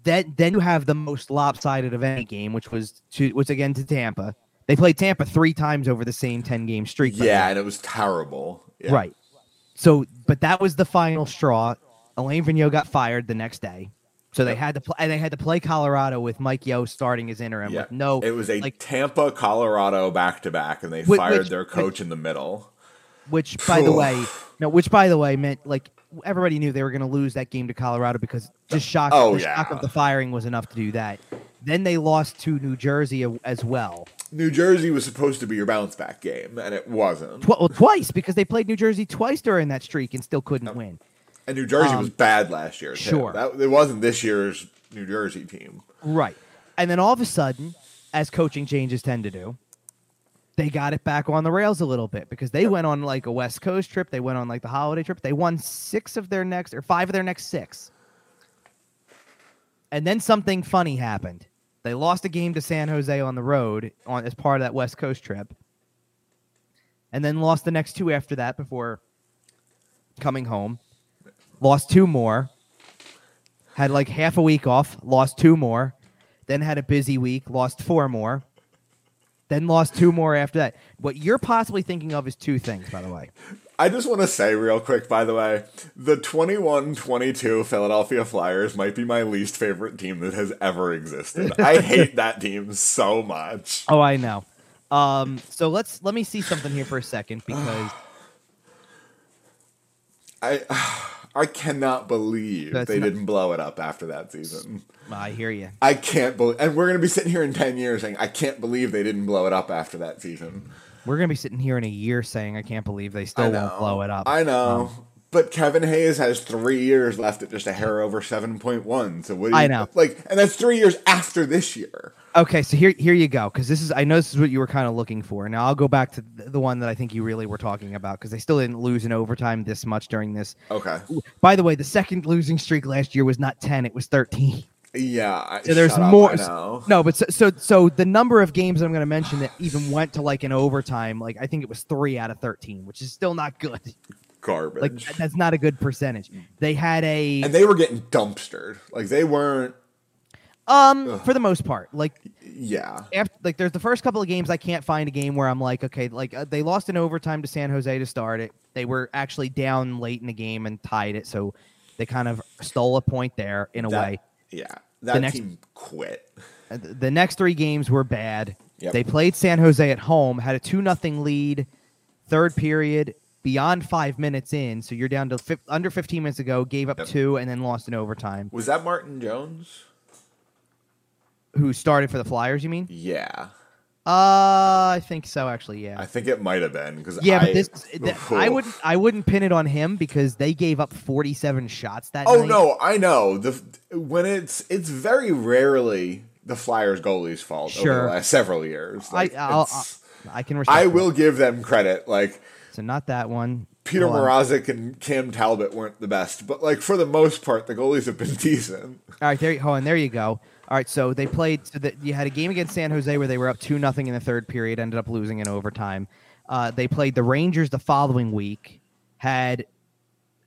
then then you have the most lopsided of any game, which was to which again to Tampa. They played Tampa three times over the same 10 game streak. Yeah, and it was terrible. Yeah. Right. So, but that was the final straw. Alain Vigneault got fired the next day. So they Yep. had to play, and they had to play Colorado with Mike Yeo starting as interim Yeah. with no. It was a like Tampa, Colorado back to back, and they Which- fired which- their coach in the middle. which by the way, no, which by the way meant like everybody knew they were going to lose that game to Colorado because just shock, Oh, the shock of the firing was enough to do that. Then they lost to New Jersey as well, New Jersey was supposed to be your bounce back game, and it wasn't. Tw- well, twice because they played New Jersey twice during that streak and still couldn't win. And New Jersey Um, was bad last year. Too. sure. that it wasn't this year's New Jersey team. Right. And then all of a sudden, as coaching changes tend to do, they got it back on the rails a little bit because they went on like a West Coast trip. They went on like the holiday trip. They won six of their next or five of their next six. And then something funny happened. They lost a game to San Jose on the road on as part of that West Coast trip. And then lost the next two after that before coming home. Lost two more had like half a week off, lost two more, then had a busy week, lost four more, then lost two more after that. What you're possibly thinking of is two things, by the way. I just want to say real quick, by the way, the 21-22 Philadelphia Flyers might be my least favorite team that has ever existed. <laughs> I hate that team so much. Oh, I know. Um, so let's let me see something here for a second because <sighs> I <sighs> I cannot believe That's they not- didn't blow it up after that season. I hear you. I can't believe, and we're gonna be sitting here in ten years saying I can't believe they didn't blow it up after that season. We're gonna be sitting here in a year saying I can't believe they still won't blow it up. I know, Um, but Kevin Hayes has three years left at just a hair over seven point one. So what? Do you, I know. like, and that's three years after this year. Okay, so here here you go because this is I know this is what you were kind of looking for. Now I'll go back to the, one that I think you really were talking about because they still didn't lose in overtime this much during this. Okay, By the way, the second losing streak last year was not ten; it was thirteen. yeah. So there's up, more. Know. No, but so, so so the number of games I'm going to mention that even went to like an overtime, like I think it was three out of thirteen, which is still not good. Garbage. Like that's not a good percentage. They had a and they were getting dumpstered. Like they weren't. Um for the most part, like Yeah. after like there's the first couple of games I can't find a game where I'm like okay like uh, they lost in overtime to San Jose to start it. They were actually down late in the game and tied it, so they kind of stole a point there in a That- way. Yeah. That next- team quit. Uh, The next three games were bad. Yep. They played San Jose at home, had a two nothing lead, third period, beyond five minutes in. So you're down to fif- under 15 minutes ago, gave up Yep. two, and then lost in overtime. Was that Martin Jones? Who started for the Flyers? You mean? Yeah, Uh, I think so. Actually, yeah. I think it might have been because yeah, I, but this <laughs> th- I would I wouldn't pin it on him because they gave up 47 shots that Oh night. no, I know the when it's it's very rarely the Flyers goalie's fault over Sure. the last several years. I Like, I'll, I can respect I will give them credit. Like So not that one. Peter on. And Cam Talbot weren't the best, but like for the most part, the goalies have been <laughs> decent. All right, there. you- Hold on, there you go. All right, so they played. So that you had a game against San Jose where they were up two nothing in the third period, ended up losing in overtime. Uh, they played the Rangers the following week. Had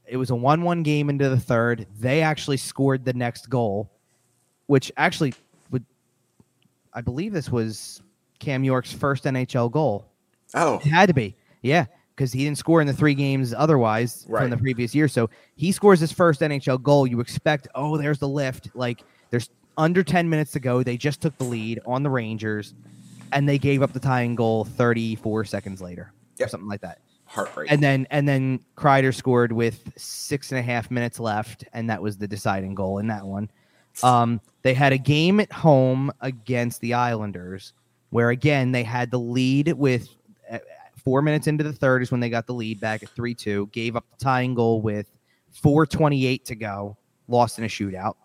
it was a one-one game into the third. They actually scored the next goal, which actually would, I believe this was Cam York's first NHL goal. Oh, It had to be, yeah, because he didn't score in the three games otherwise Right. from the previous year. So he scores his first NHL goal. You expect, oh, there's the lift. Like there's under 10 minutes to go. They just took the lead on the Rangers, and they gave up the tying goal 34 seconds later, or something like that. heartbreak. And then and then Kreider scored with six and a half minutes left, and that was the deciding goal in that one. Um, they had a game at home against the Islanders, where again they had the lead with uh, four minutes into the third is when they got the lead back at three two. Gave up the tying goal with four twenty eight to go, lost in a shootout.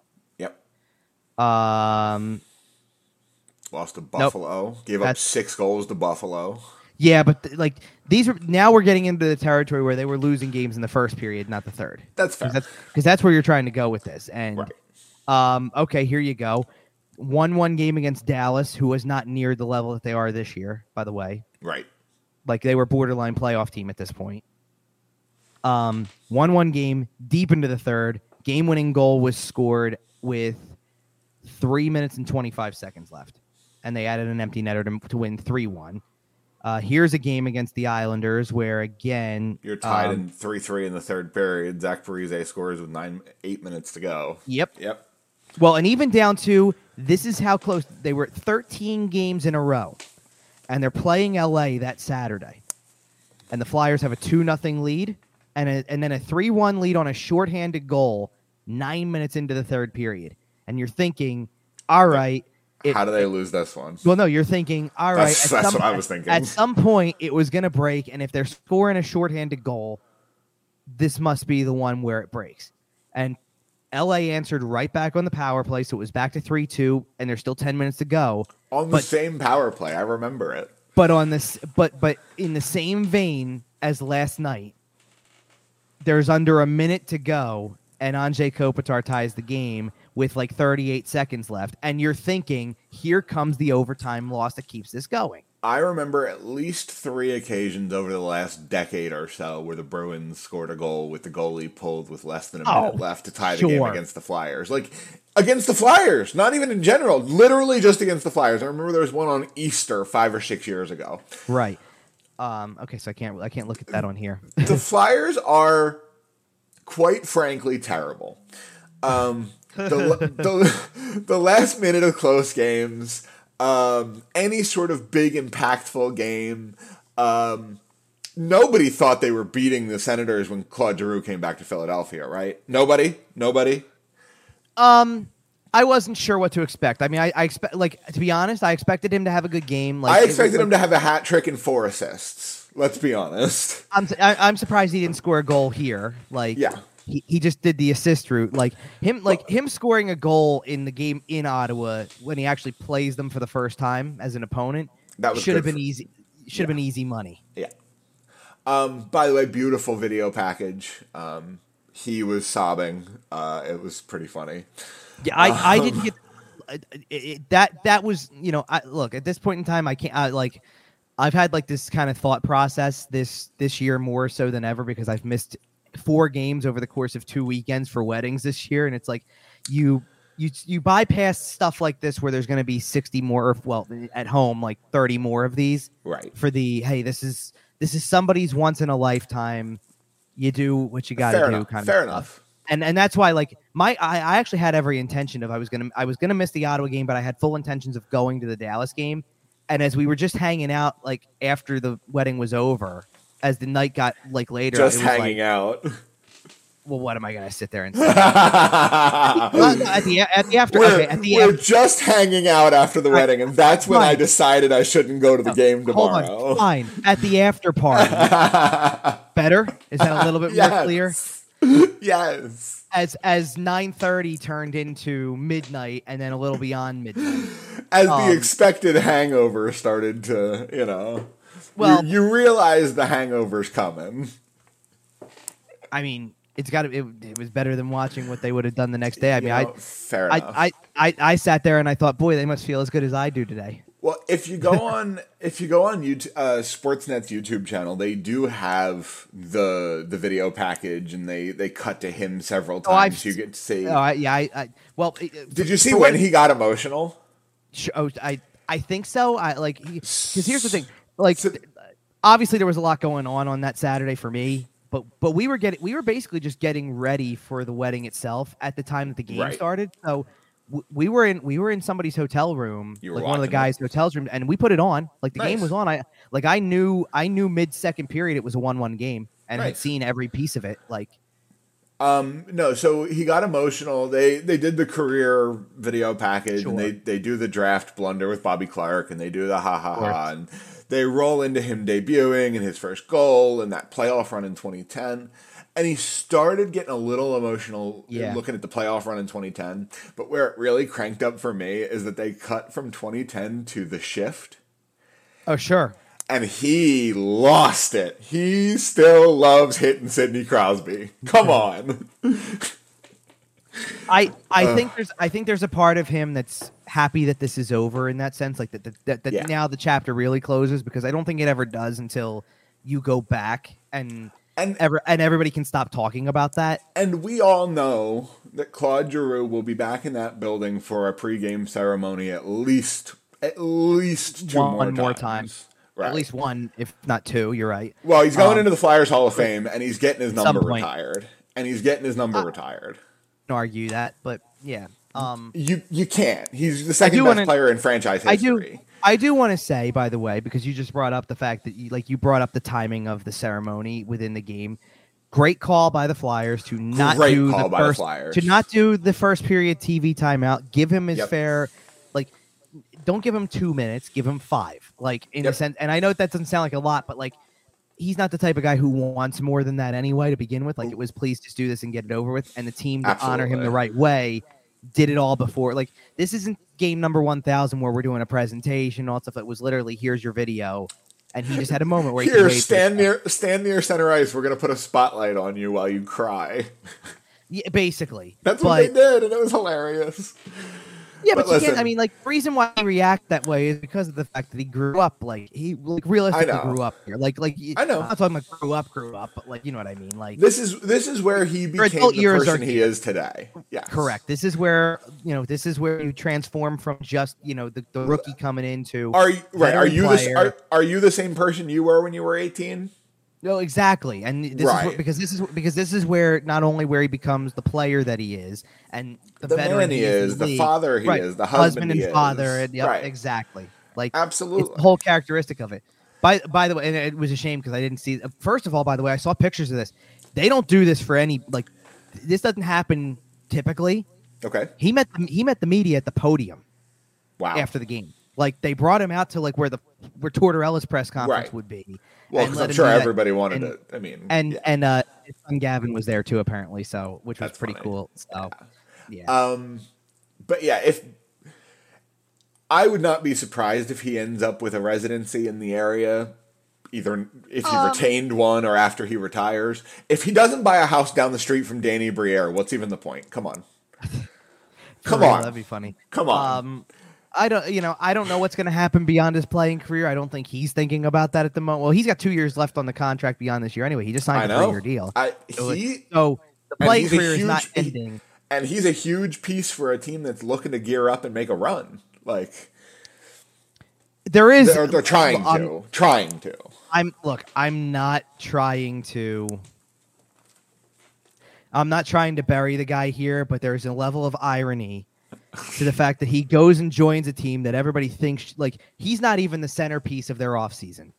Um, lost to Buffalo. Gave up six goals to Buffalo. yeah, but th- like these are now we're getting into the territory where they were losing games in the first period, not the third. That's fair. because that's, that's where you're trying to go with this. And Right. um, okay, here you go. One one game against Dallas, who was not near the level that they are this year. By the way, Right. like they were borderline playoff team at this point. Um, one one game deep into the third. Game winning goal was scored with three minutes and twenty five seconds left, and they added an empty netter to, to win three one. Uh, here's a game against the Islanders where again You're tied um, in three three in the third period. Zach Parise scores with nine eight minutes to go. Yep, Yep. Well, and even down to this is how close they were 13 games in a row. And they're playing LA that Saturday. And the Flyers have a 2 nothing lead and a, and then a 3-1 lead on a shorthanded goal 9 minutes into the third period. And you're thinking, all right, it, How do they lose this one? well, no, you're thinking, all right. That's- at that's some- what I was thinking. At some point, it was going to break, and if they're scoring a shorthanded goal, this must be the one where it breaks. And LA answered right back on the power play, so it was back to three two, and there's still ten minutes to go. On the but- same power play, I remember it. But on this, but but in the same vein as last night, there's under a minute to go, and Anze Kopitar ties the game with like 38 seconds left, and you're thinking, here comes the overtime loss that keeps this going. I remember at least three occasions over the last decade or so where the Bruins scored a goal with the goalie pulled with less than a minute Oh, left to tie the game against the Flyers. Like against the Flyers, not even in general, literally just against the Flyers. I remember there was one on Easter five or six years ago. Right. Um, okay, so I can't I can't look at that on here. the Flyers are, quite frankly, terrible. Um, the, <laughs> the, the last minute of close games, um, any sort of big, impactful game, um, nobody thought they were beating the Senators when Claude Giroux came back to Philadelphia, right? Nobody? Nobody? Um, I wasn't sure what to expect. I mean, I, I expect like to be honest, I expected him to have a good game. Like I it was expected like- him to have a hat trick and four assists. Let's be honest. I'm I, I'm surprised he didn't score a goal here. Like Yeah. He, he just did the assist route. Like him like him scoring a goal in the game in Ottawa when he actually plays them for the first time as an opponent That should have been for- easy. Should have been easy money. Yeah. Um, by the way, beautiful video package. Um, he was sobbing. Uh, it was pretty funny. Yeah, I, I Um, didn't get it, it, that. That was you know, I look at this point in time, I can't I, like. I've had like this kind of thought process this this year more so than ever because I've missed four games over the course of two weekends for weddings this year, and it's like you you you bypass stuff like this where there's going to be sixty more, or well, at home like thirty more of these Right. for the hey, this is this is somebody's once in a lifetime. You do what you got to do, enough. kind Fair of stuff enough. and and that's why like my I, I actually had every intention of I was gonna I was gonna miss the Ottawa game, but I had full intentions of going to the Dallas game. And as we were just hanging out, like after the wedding was over, as the night got like later, Just hanging like, out. well, what am I gonna sit there and <laughs> say? At the at the after we're, okay, at the we're just hanging out after the wedding, and that's when I decided I shouldn't go to the game hold on, tomorrow. fine. At the after party, <laughs> better is that a little bit more clear? yes. yes. As as nine thirty turned into midnight, and then a little beyond midnight. As Um, the expected hangover started to, you know, Well- you, you realize the hangover's coming. I mean, it's got to. It, it was better than watching what they would have done the next day. I You mean, I. know, fair enough. I, I, I, I sat there and I thought, boy, they must feel as good as I do today. Well, if you go <laughs> on if you go on YouTube, uh, Sportsnet's YouTube channel, they do have the the video package, and they they cut to him several Oh, times. you get to see. Oh, I, yeah, I, I well, it- Did you see for when he got emotional? Oh, I I think so. I like because here's the thing. Like, So- obviously there was a lot going on on that Saturday for me, but but we were getting we were basically just getting ready for the wedding itself at the time that the game Right. started. So w- we were in we were in somebody's hotel room, like one of the watching it? guys' hotels room, and we put it on. Like the game was on. I like I knew I knew mid second period it was a one one game, and had Nice. seen every piece of it. Like Um, no, so he got emotional. They they did the career video package, Sure. and they they do the draft blunder with Bobby Clarke, and they do the ha ha ha, and they roll into him debuting and his first goal and that playoff run in 2010. And he started getting a little emotional Yeah. looking at the playoff run in 2010. But where it really cranked up for me is that they cut from 2010 to the shift oh sure. and he lost it. He still loves hitting Sidney Crosby. Come <laughs> on. I I think there's I think there's a part of him that's happy that this is over in that sense, like that that, that, that Yeah. now the chapter really closes because I don't think it ever does until you go back and And ever and everybody can stop talking about that. and we all know that Claude Giroux will be back in that building for a pregame ceremony at least at least two One more, more times. time. Right. At least one, if not two. You're right. well, he's going um, into the Flyers Hall of Fame and he's getting his number retired. And he's getting his number Uh, retired. Argue that, but yeah. Um, You you can't. He's the second best wanna- player in franchise history. I do. I do want to say, by the way, because you just brought up the fact that you like you brought up the timing of the ceremony within the game. Great call by the Flyers to not Great do call the by the first Flyers. to not do the first period TV timeout. Give him his Yep. fair, like, don't give him two minutes. Give him five. Like in a sense, and I know that doesn't sound like a lot, but like he's not the type of guy who wants more than that anyway to begin with. Like it was, please just do this and get it over with. And the team to honor him the right way did it all before. Like this isn't game number one thousand where we're doing a presentation, all that stuff. It was literally here's your video, and he just had a moment where he <laughs> Here, stand near stand near center ice. We're gonna put a spotlight on you while you cry. Yeah, basically. That's but, what they did, and it was hilarious. Yeah, but, but you can't. I mean, like, the reason why he react that way is because of the fact that he grew up like he like realistically grew up here. Like, like I know. I'm not talking about grew up, grew up, but like you know what I mean. Like, This is this is where he became the person he is today. Yeah, correct. This is where you know this is where you transform from just you know the, the rookie coming into. Are you right? Are you the are, are you the same person you were when you were eighteen? No, exactly, and this is Right. where, because this is because this is where not only where he becomes the player that he is, and the, The veteran he is, the league. father he Right. is, the husband and he is. father, and yep, Right. exactly. Like Absolutely. the whole characteristic of it. By by the way, and it was a shame because I didn't see. First of all, by the way, I saw pictures of this. They don't do this for any like. This doesn't happen typically. Okay. He met the, he met the media at the podium Wow. after the game. Like they brought him out to like where the where Tortorella's press conference Right. would be. well, and 'cause let I'm sure do that. everybody wanted and- it. I mean, and yeah. and uh his son Gavin was there too apparently, so which was pretty funny. cool. So yeah. Um, but yeah, if I would not be surprised if he ends up with a residency in the area, either if he Um, retained one or after he retires. If he doesn't buy a house down the street from Danny Briere, what's even the point? Come on, <laughs> come real, on. that'd be funny. come on. Um, I don't, you know, I don't know what's going to happen beyond his playing career. I don't think he's thinking about that at the moment. Well, he's got two years left on the contract beyond this year anyway. He just signed a three-year deal. I So, he so the playing career is not huge- ending. and he's a huge piece for a team that's looking to gear up and make a run. Like There is. they're, they're trying I'm- to, trying to. I'm look. I'm not trying to. I'm not trying to bury the guy here, but there's a level of irony to the fact that he goes and joins a team that everybody thinks like he's not even the centerpiece of their offseason.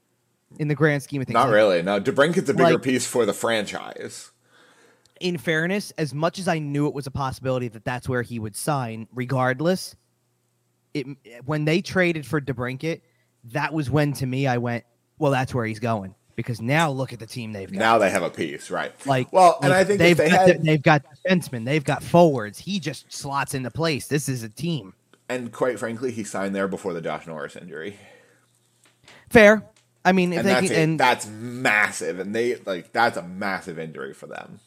in the grand scheme of things. Not Like, really. No, DeBrincat's a bigger Like- piece for the franchise. In fairness, as much as I knew it was a possibility that that's where he would sign, regardless, it when they traded for DeBrincat, that was when to me I went, well, that's where he's going because now look at the team they've got. Now they have a piece, right? Like, well, and like, I think they've if they got, had, they've got defensemen, they've got forwards. He just slots into place. This is a team. and quite frankly, he signed there before the Josh Norris injury, Fair. I mean, if and they that's can, and that's massive, and they like that's a massive injury for them.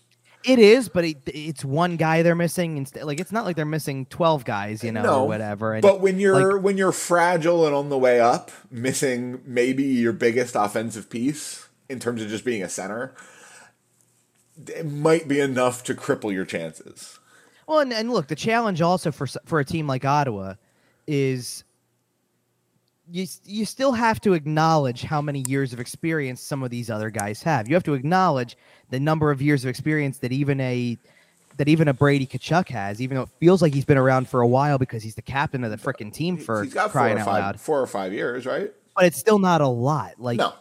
It is, but it, it's one guy they're missing. Instead, like it's not like they're missing twelve guys, you know, no, or whatever. And but when you're like- when you're fragile and on the way up, missing maybe your biggest offensive piece in terms of just being a center, it might be enough to cripple your chances. Well, and, and look, the challenge also for for a team like Ottawa is you you still have to acknowledge how many years of experience some of these other guys have. You have to acknowledge the number of years of experience that even a that even a Brady Tkachuk has, even though it feels like he's been around for a while because he's the captain of the freaking team for He's got four crying or out five, loud. four or five years, right? But it's still not a lot. Like no,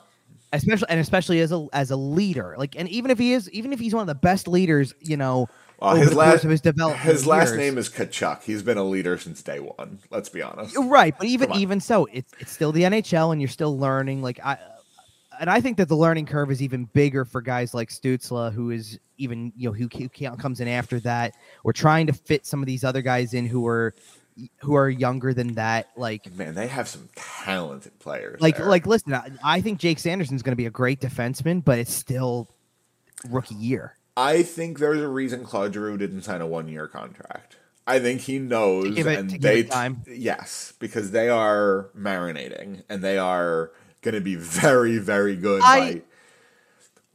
especially and especially as a as a leader. Like and even if he is even if he's one of the best leaders, you know, Uh, over his last his his last name is Tkachuk. He's been a leader since day one. Let's be honest. Right, but even even so, it's it's still the NHL, and you're still learning. Like I, and I think that the learning curve is even bigger for guys like Stutzle, who is even you know who, who comes in after that. We're trying to fit some of these other guys in who are who are younger than that. Like Man, they have some talented players. like there. like listen, I, I think Jake Sanderson's going to be a great defenseman, but it's still rookie year. I think there's a reason Claude Giroux didn't sign a one year contract. I think he knows, give it- and they time. yes, because they are marinating and they are going to be very, very good. I-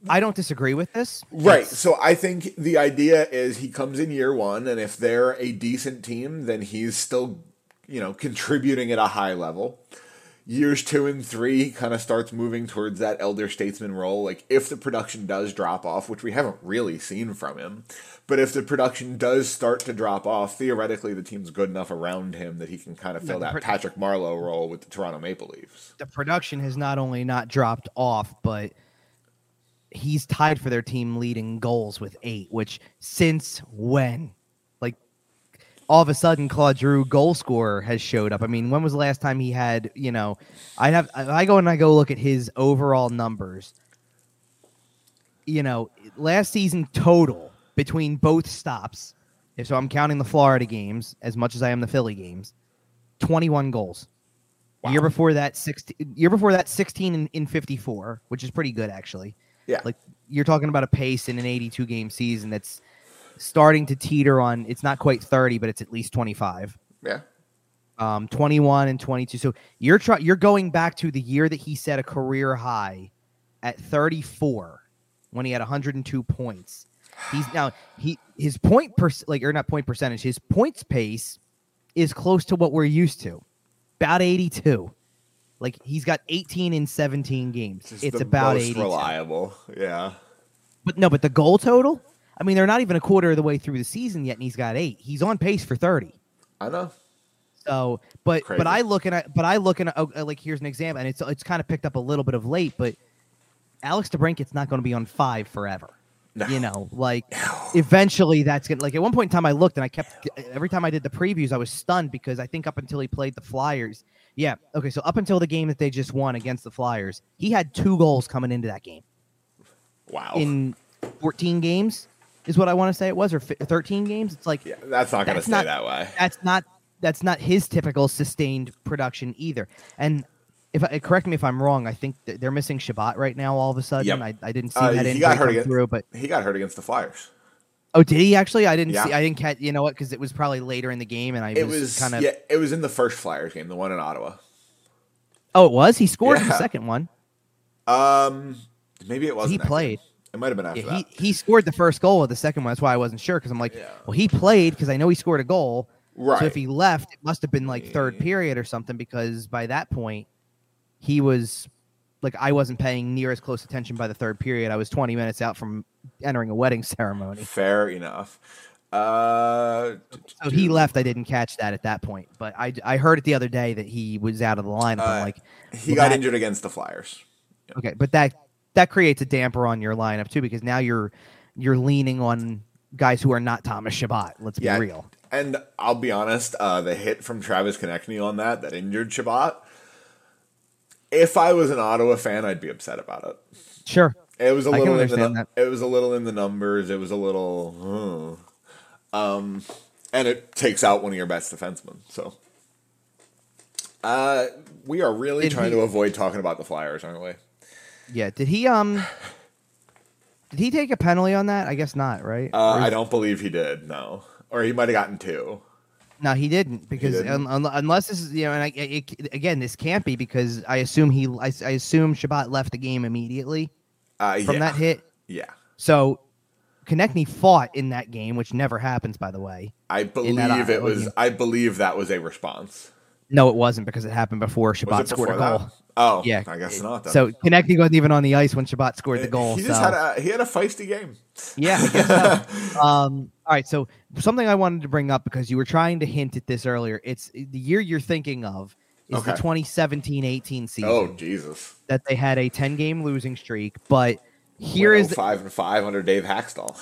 by, I don't disagree with this. right. It's- So I think the idea is he comes in year one, and if they're a decent team, then he's still, you know, contributing at a high level. Years two and three, he kind of starts moving towards that elder statesman role. Like if the production does drop off, which we haven't really seen from him, but if the production does start to drop off, theoretically the team's good enough around him that he can kind of fill the that pro- Patrick Marleau role with the Toronto Maple Leafs. the production has not only not dropped off, but he's tied for their team leading goals with eight, which since when? All of a sudden Claude Giroux goal scorer has showed up. I mean, when was the last time he had, you know, I have I go and I go look at his overall numbers. You know, last season total between both stops. If so I'm counting the Florida games as much as I am the Philly games. 21 goals. Wow. Year before that, 16, year before that, 16 in, in 54, which is pretty good actually. Yeah. Like you're talking about a pace in an 82 game season that's starting to teeter on. It's not quite 30, but it's at least 25. yeah. Um, 21 and 22. So you're trying. You're going back to the year that he set a career high at 34 when he had 102 points. He's now he his point per like or not point percentage. His points pace is close to what we're used to, about 82. Like he's got 18 in 17 games. Just it's the about most 82. reliable. Yeah. But no, but the goal total. I mean, they're not even a quarter of the way through the season yet, and he's got eight. He's on pace for 30. I know. So, but Crazy. but I look at it, but I look oh, uh, like here's an example, and it's it's kind of picked up a little bit of late, but Alex DeBrincat's not going to be on five forever. No. You know, like eventually that's gonna like at one point in time I looked and I kept every time I did the previews I was stunned because I think up until he played the Flyers, yeah, okay, so up until the game that they just won against the Flyers, he had two goals coming into that game Wow. in 14 games is what I want to say it was or fi- 13 games. It's like yeah, that's not going to stay not- that way. that's not that's not his typical sustained production either. And if I correct me if I'm wrong, I think they're missing Chabot right now. All of a sudden, Yep. I, I didn't see Uh, that he injury got hurt come again. through. But He got hurt against the Flyers. oh, did he actually? I didn't Yeah. see. I didn't catch. You know what? Because it was probably later in the game, and I It was, was kind of. yeah, it was in the first Flyers game, the one in Ottawa. Oh, it was. He scored in the second one. Um, maybe it wasn't. He played. game. It might have been after Yeah, he that. he scored the first goal of the second one. That's why I wasn't sure because I'm like, Yeah. well, he played because I know he scored a goal. Right. So if he left, it must have been like third period or something because by that point, he was like I wasn't paying near as close attention by the third period. I was 20 minutes out from entering a wedding <laughs> ceremony. Fair enough. Uh, So he left. I didn't catch that at that point, but I, I heard it the other day that he was out of the lineup. Uh, like, He well, got that- injured against the Flyers Okay, but that that creates a damper on your lineup too because now you're you're leaning on guys who are not Thomas Chabot. Let's be real. And I'll be honest, uh, the hit from Travis Konecny on that, that injured Shabbat, if I was an Ottawa fan, I'd be upset about it. Sure. It was a I little in the it was a little in the numbers. It was a little, um, and it takes out one of your best defensemen. So, uh, we are really Did trying he- to avoid talking about the Flyers, aren't we? Yeah. Did he um did he take a penalty on that? I guess not, right? Uh, I don't believe he did. No, or he might have gotten two. no, he didn't because didn't? un- un- unless this is you know, and I, it, again, this can't be because I assume he I, I assume Chabot left the game immediately Uh, from yeah. that hit. Yeah, So Konecny fought in that game, which never happens, by the way. I believe it was. game. I believe that was a response. No, it wasn't because it happened before Chabot it scored a goal. that? Oh, Yeah, I guess not. Then. So Konecny wasn't even on the ice when Chabot scored the goal. He so. just had a he had a feisty game. Yeah, so. <laughs> um, all right. So something I wanted to bring up because you were trying to hint at this earlier. It's the year you're thinking of is the 2017-18 season Oh Jesus! that they had a 10 game losing streak. But here is the, five and five under Dave Hakstol.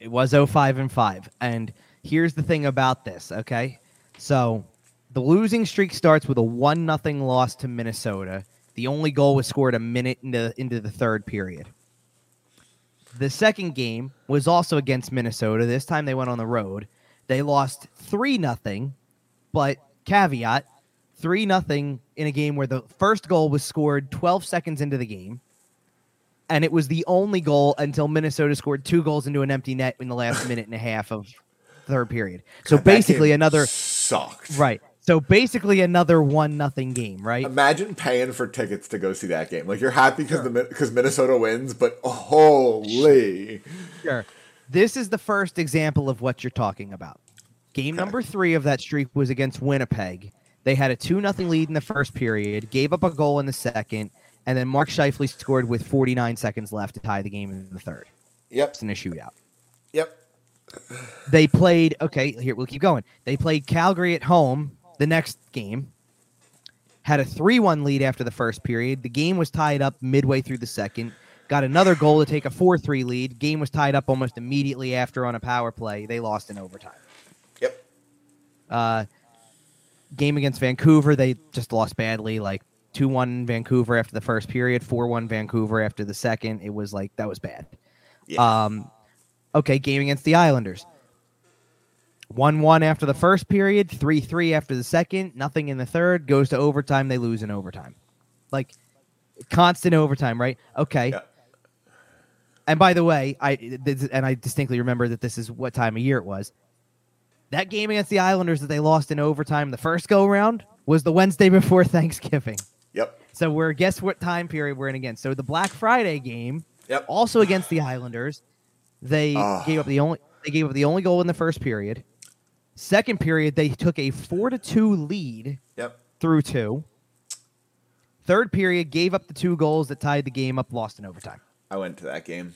it was 05 and 5 and here's the thing about this okay so the losing streak starts with a one nothing loss to minnesota the only goal was scored a minute into, into the third period the second game was also against minnesota this time they went on the road they lost 3 nothing but caveat 3 nothing in a game where the first goal was scored 12 seconds into the game and it was the only goal until Minnesota scored two goals into an empty net in the last <laughs> minute and a half of third period. So God, basically another sucked. right. So basically another one nothing game, right? Imagine paying for tickets to go see that game. Like you're happy because the because Minnesota wins, but holy, Sure. This is the first example of what you're talking about. Game number three of that streak was against Winnipeg. They had a two nothing lead in the first period, gave up a goal in the second, and then Mark Scheifele scored with 49 seconds left to tie the game in the third. yep, It's in a shootout. yep. They played okay, here we'll keep going. They played Calgary at home the next game. Had a 3-1 lead after the first period. The game was tied up midway through the second. Got another goal to take a 4-3 lead. Game was tied up almost immediately after on a power play. They lost in overtime. Yep. Uh game against Vancouver, they just lost badly like 2-1 Vancouver after the first period, 4-1 Vancouver after the second. It was like that was bad. Yeah. Um, okay, game against the Islanders. 1 1 after the first period, 3 3 after the second, nothing in the third, goes to overtime, they lose in overtime. Like constant overtime, right? Okay. Yeah. And by the way, I this, and I distinctly remember that this is what time of year it was. That game against the Islanders that they lost in overtime the first go round was the Wednesday before <laughs> Thanksgiving. Yep. So we're guess what time period we're in again. So the Black Friday game Yep. also against the Islanders. They Ah. gave up the only they gave up the only goal in the first period. Second period, they took a four to two lead Yep. through two. Third period, gave up the two goals that tied the game up, lost in overtime. I went to that game.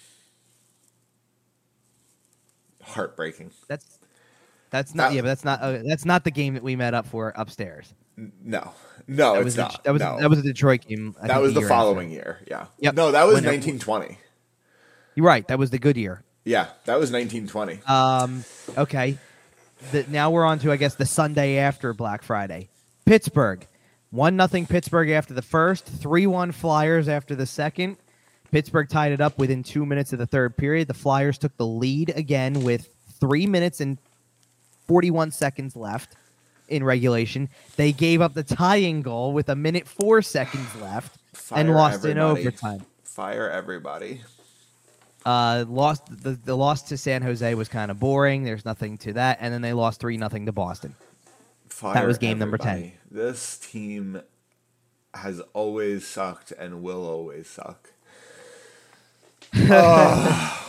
Heartbreaking. That's that's not That- yeah, but that's not uh, that's not the game that we met up for upstairs. No, no, that it's was a- not. that was no. that was a Detroit game. I that was the year after. following year. Yeah. Yep. No, that was When 1920. You're right. That was the good year. Yeah, that was 1920. Um, okay. The, now we're on to I guess the Sunday after Black Friday. Pittsburgh, one nothing Pittsburgh after the first, three one Flyers after the second. Pittsburgh tied it up within two minutes of the third period. The Flyers took the lead again with three minutes and forty one seconds left in regulation. They gave up the tying goal with a minute four seconds left and Fire lost in overtime. Fire everybody. Uh, lost the, the loss to San Jose was kind of boring. There's nothing to that, and then they lost three nothing to Boston. Fire was game number 10. This team has always sucked and will always suck. <laughs>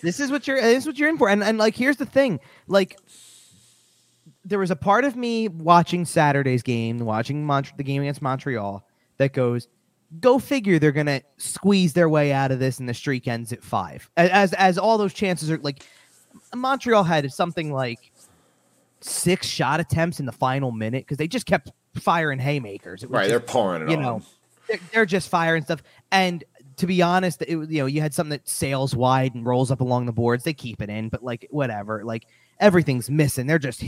This is what you're. This is what you're in for, and and like here's the thing, like. There was a part of me watching Saturday's game, watching Mont- the game against Montreal, that goes, "Go figure, they're gonna squeeze their way out of this, and the streak ends at five. As as all those chances are like, Montreal had something like six shot attempts in the final minute because they just kept firing haymakers. Right, just- they're pouring it you on. know, they're, they're just firing stuff. And to be honest, it, you know, you had something that sails wide and rolls up along the boards. They keep it in, but like whatever, like everything's missing. They're just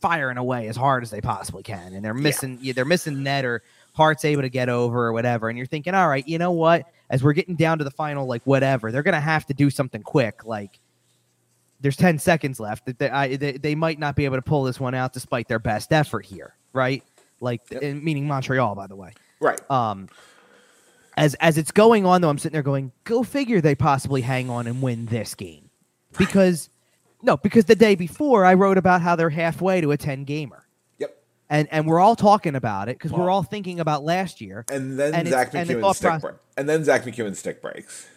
firing away as hard as they possibly can, and they're missing. Yeah. They're missing net or Hart's able to get over or whatever. And you're thinking, all right, you know what? As we're getting down to the final, like whatever, they're gonna have to do something quick. Like there's 10 seconds left. They, I, they, they might not be able to pull this one out despite their best effort here, right? Like, yep. meaning Montreal, by the way. Right. Um, as as it's going on, though, I'm sitting there going, "Go figure." They possibly hang on and win this game, because no, because the day before I wrote about how they're halfway to a 10 gamer. And and we're all talking about it because we're all thinking about last year. And then and Zack MacEwen's stick break. And then Zack MacEwen's stick breaks.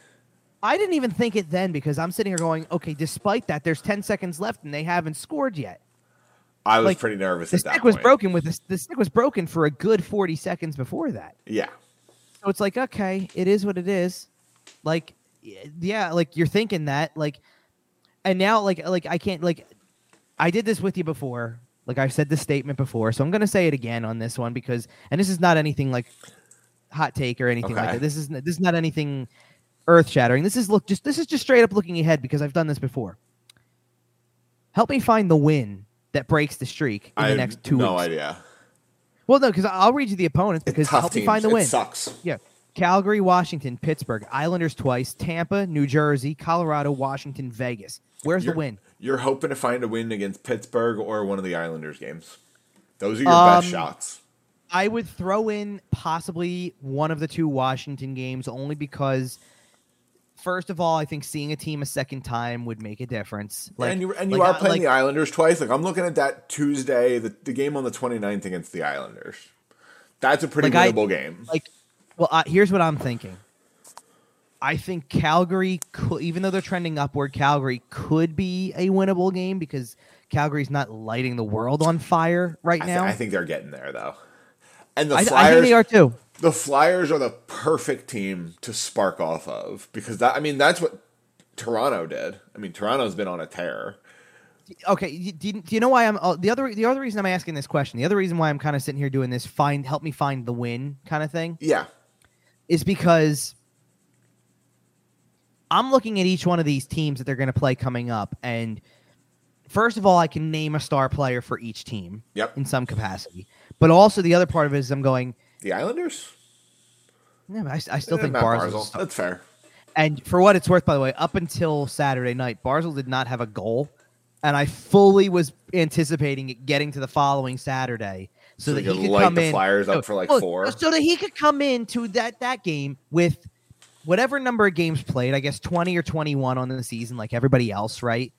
I didn't even think it then because I'm sitting here going, okay, despite that, there's 10 seconds left and they haven't scored yet. I was like, pretty nervous. The stick was broken with this. The stick was broken for a good 40 seconds before that. Yeah. So it's like, okay, it is what it is. Like, yeah, like you're thinking that, like, and now, like, like I can't, like, I did this with you before. Like I've said this statement before, so I'm gonna say it again on this one because, and this is not anything like hot take or anything okay. like that. This is this is not anything earth shattering. This is look just this is just straight up looking ahead because I've done this before. Help me find the win that breaks the streak in I the next two no weeks. No idea. Well, no, because I'll read you the opponents because help teams. me find the win. It sucks. Yeah. Calgary, Washington, Pittsburgh, Islanders twice, Tampa, New Jersey, Colorado, Washington, Vegas. Where's you're, the win? You're hoping to find a win against Pittsburgh or one of the Islanders games. Those are your um, best shots. I would throw in possibly one of the two Washington games only because – first of all, I think seeing a team a second time would make a difference. Like, and you, and you like, are playing like, the Islanders twice. Like I'm looking at that Tuesday, the, the game on the 29th against the Islanders. That's a pretty winnable I, game. Like, well, uh, here's what I'm thinking. I think Calgary, could, even though they're trending upward, Calgary could be a winnable game because Calgary's not lighting the world on fire right I now. I think they're getting there though. And the I, Flyers, I think they are too the Flyers are the perfect team to spark off of because that I mean that's what Toronto did. I mean Toronto's been on a tear. Okay, do you, do you know why I'm uh, the other the other reason I'm asking this question? The other reason why I'm kind of sitting here doing this find help me find the win kind of thing. Yeah. Is because I'm looking at each one of these teams that they're going to play coming up and first of all I can name a star player for each team yep. in some capacity. But also the other part of it is I'm going the Islanders? Yeah, but I, I still eh, think Barzal. Barzal. That's fair. And for what it's worth, by the way, up until Saturday night, Barzal did not have a goal, and I fully was anticipating it getting to the following Saturday so, so that he could light come the in. Flyers up for like four, so that he could come into that that game with whatever number of games played. I guess twenty or twenty-one on the season, like everybody else, right?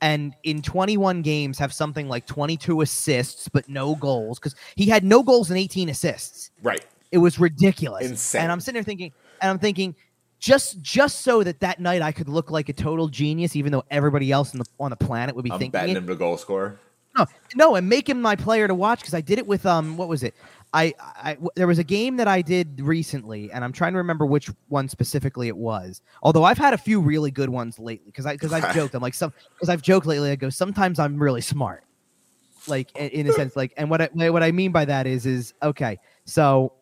and in 21 games have something like 22 assists but no goals because he had no goals and 18 assists. Right. It was ridiculous. Insane. And I'm sitting there thinking, and I'm thinking, just just so that that night I could look like a total genius, even though everybody else on the on the planet would be I'm thinking betting it. him to goal score. No, no, and make him my player to watch because I did it with um, what was it? I, I there was a game that I did recently, and I'm trying to remember which one specifically it was. Although I've had a few really good ones lately, because I because I've joked, I'm like some because I've joked lately. I go sometimes I'm really smart, like in, in a sense, like, and what I what I mean by that is is okay. So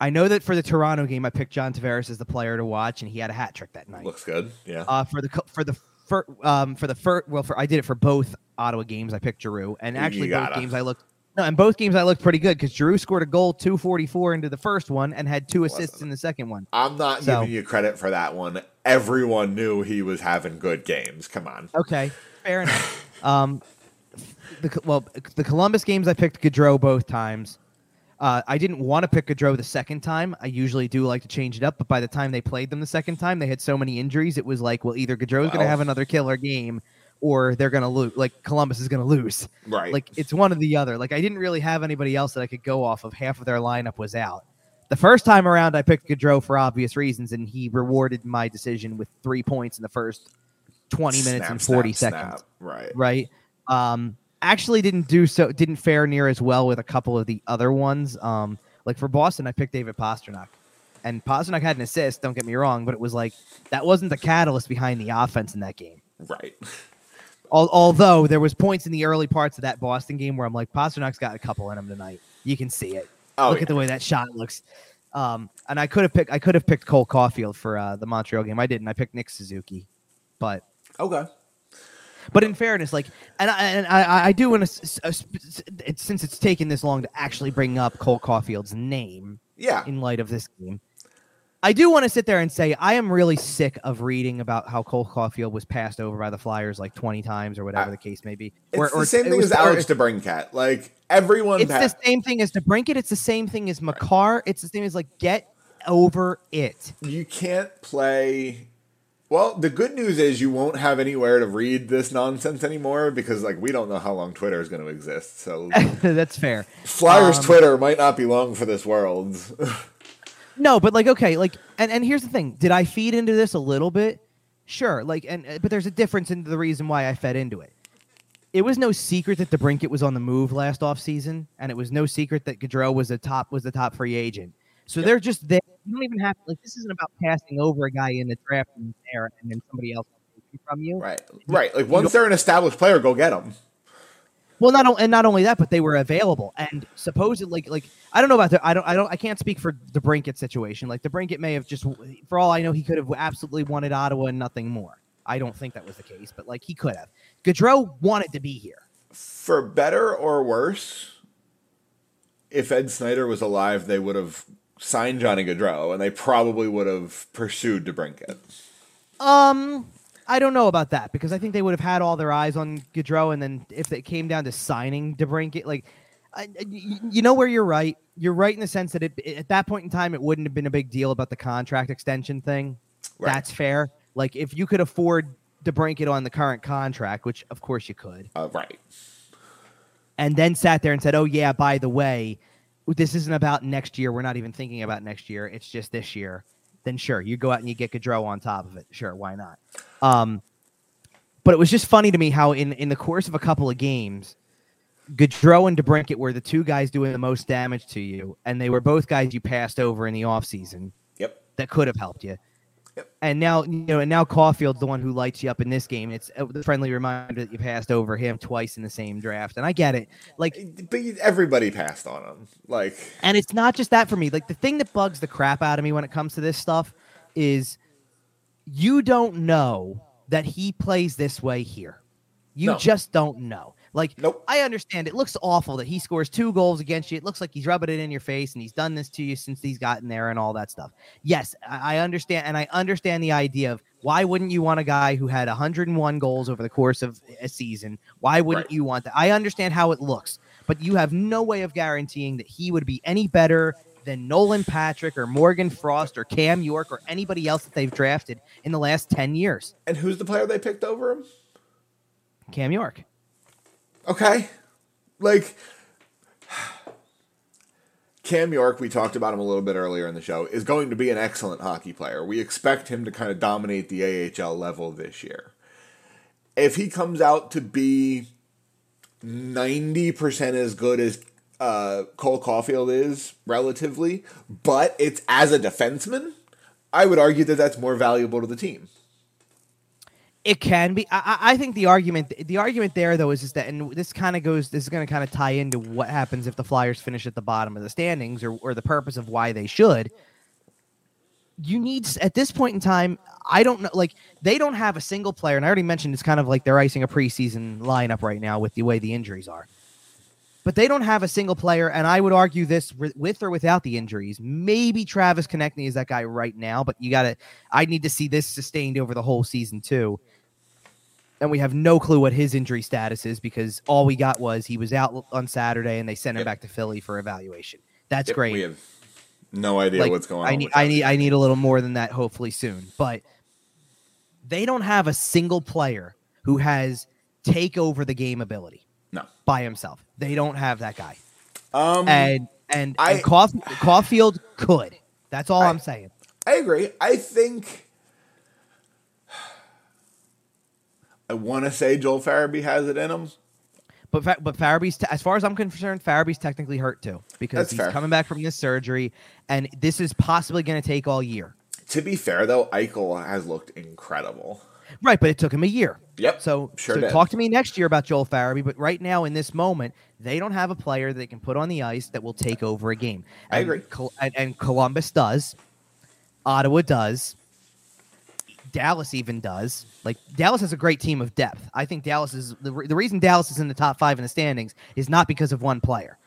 I know that for the Toronto game, I picked John Tavares as the player to watch, and he had a hat trick that night. Looks good, yeah. Uh, for the for the for um for the first well for I did it for both Ottawa games. I picked Giroux, and actually both games I looked no, in both games I looked pretty good because Giroux scored a goal, two forty four into the first one, and had two assists Listen, in the second one. I'm not so, giving you credit for that one. Everyone knew he was having good games. Come on. Okay, fair enough. <laughs> Um, the well, the Columbus games I picked Gaudreau both times. Uh, I didn't want to pick Gaudreau the second time. I usually do like to change it up, but by the time they played them the second time, they had so many injuries. It was like, well, either Gaudreau's going to have another killer game, or they're going to lose. Like Columbus is going to lose. Right. Like it's one or the other. Like I didn't really have anybody else that I could go off of. Half of their lineup was out. The first time around, I picked Gaudreau for obvious reasons, and he rewarded my decision with three points in the first twenty minutes snap, and forty snap, seconds. Snap. Right. Right. Um, actually didn't do so didn't fare near as well with a couple of the other ones. Um, like for Boston, I picked David Pastrnak. And Pastrnak had an assist, don't get me wrong, but it was like that wasn't the catalyst behind the offense in that game. Right. although there was points in the early parts of that Boston game where I'm like, Pastrnak's got a couple in him tonight. You can see it. Oh, Look yeah. at the way that shot looks. Um, and I could have picked I could have picked Cole Caulfield for uh, the Montreal game. I didn't. I picked Nick Suzuki, but Okay. But in fairness, like, and I, and I, I do want uh, to, since it's taken this long to actually bring up Cole Caulfield's name Yeah. in light of this game, I do want to sit there and say I am really sick of reading about how Cole Caulfield was passed over by the Flyers like twenty times or whatever I- the case may be. It's Or- the or same thing was- as Alex DeBrincat. Like everyone, It's pa- the same thing as DeBrincat. It's the same thing as Makar. It's the same as like get over it. you can't play. Well, the good news is you won't have anywhere to read this nonsense anymore because, like, we don't know how long Twitter is going to exist. So, <laughs> That's fair. Flyers Um, Twitter might not be long for this world. <laughs> No, but like okay, like and and here's the thing: did I feed into this a little bit? Sure, like and uh, but there's a difference in the reason why I fed into it. It was no secret that DeBrincat was on the move last offseason, and it was no secret that Gaudreau was a top was the top free agent. So they're just there. You don't even have to, like this isn't about passing over a guy in the draft and there and then somebody else from you. right, right. Like once they're an established player, go get them. Well, not and not only that, but they were available and supposedly like like I don't know about the I don't I don't I can't speak for DeBrincat situation. Like DeBrincat may have just for all I know he could have absolutely wanted Ottawa and nothing more. I don't think that was the case, but like he could have. Gaudreau wanted to be here. For better or worse, if Ed Snider was alive, they would have signed Johnny Gaudreau, and they probably would have pursued DeBrincat. Um, I don't know about that because I think they would have had all their eyes on Gaudreau, and then if it came down to signing DeBrincat, like, I, you know where you're right. You're right in the sense that it, at that point in time, it wouldn't have been a big deal about the contract extension thing. Right. That's fair. Like, if you could afford DeBrincat on the current contract, which of course you could, Uh, right. and then sat there and said, "Oh yeah, by the way, this isn't about next year. We're not even thinking about next year. It's just this year." Then sure, you go out and you get Gaudreau on top of it. Sure, why not? Um, but it was just funny to me how in in the course of a couple of games, Gaudreau and DeBrincat were the two guys doing the most damage to you, and they were both guys you passed over in the offseason Yep. that could have helped you. Yep. And now, you know, and now Caulfield's the one who lights you up in this game. It's a friendly reminder that you passed over him twice in the same draft, and I get it. Like, But everybody passed on him. Like, and it's not just that for me. Like the thing that bugs the crap out of me when it comes to this stuff is you don't know that he plays this way here. You No. just don't know. Like Nope. I understand it looks awful that he scores two goals against you. It looks like he's rubbing it in your face and he's done this to you since he's gotten there and all that stuff. Yes, I understand and I understand the idea of why wouldn't you want a guy who had 101 goals over the course of a season? Why wouldn't Right. you want that? I understand how it looks, but you have no way of guaranteeing that he would be any better than Nolan Patrick or Morgan Frost or Cam York or anybody else that they've drafted in the last 10 years. and who's the player they picked over him? Cam York. Okay. Like Cam York, we talked about him a little bit earlier in the show, is going to be an excellent hockey player. We expect him to kind of dominate the AHL level this year. If he comes out to be 90% as good as uh, Cole Caulfield is, relatively, but it's as a defenseman, I would argue that that's more valuable to the team. It can be. I, I think the argument, the argument there though, is, is that, and this kind of goes, this is going to kind of tie into what happens if the Flyers finish at the bottom of the standings, or, or the purpose of why they should. You need at this point in time. I don't know. Like they don't have a single player, and I already mentioned it's kind of like they're icing a preseason lineup right now with the way the injuries are. But they don't have a single player, and I would argue this with or without the injuries. Maybe Travis Konecny is that guy right now, but you got to. I need to see this sustained over the whole season too and we have no clue what his injury status is because all we got was he was out on Saturday and they sent him Yep. back to Philly for evaluation. That's Yep, great. We have no idea Like, what's going on. I need I need I need a little more than that hopefully soon. But they don't have a single player who has take over the game ability No. by himself. They don't have that guy. Um, And and, I- and Caulf- Caulfield could. That's all I- I, am saying. I agree. I think I want to say Joel Farabee has it in him. But but Farabee's te- as far as I'm concerned, Farabee's technically hurt too because That's he's fair. coming back from this surgery, and this is possibly going to take all year. To be fair, though, Eichel has looked incredible. Right, but it took him a year. Yep, So, sure so did. talk to me next year about Joel Farabee. But right now, in this moment, they don't have a player they can put on the ice that will take over a game. I agree. Col- and, and Columbus does. Ottawa does. Dallas even does. Like Dallas has a great team of depth. I think Dallas is the, re- the reason Dallas is in the top five in the standings is not because of one player.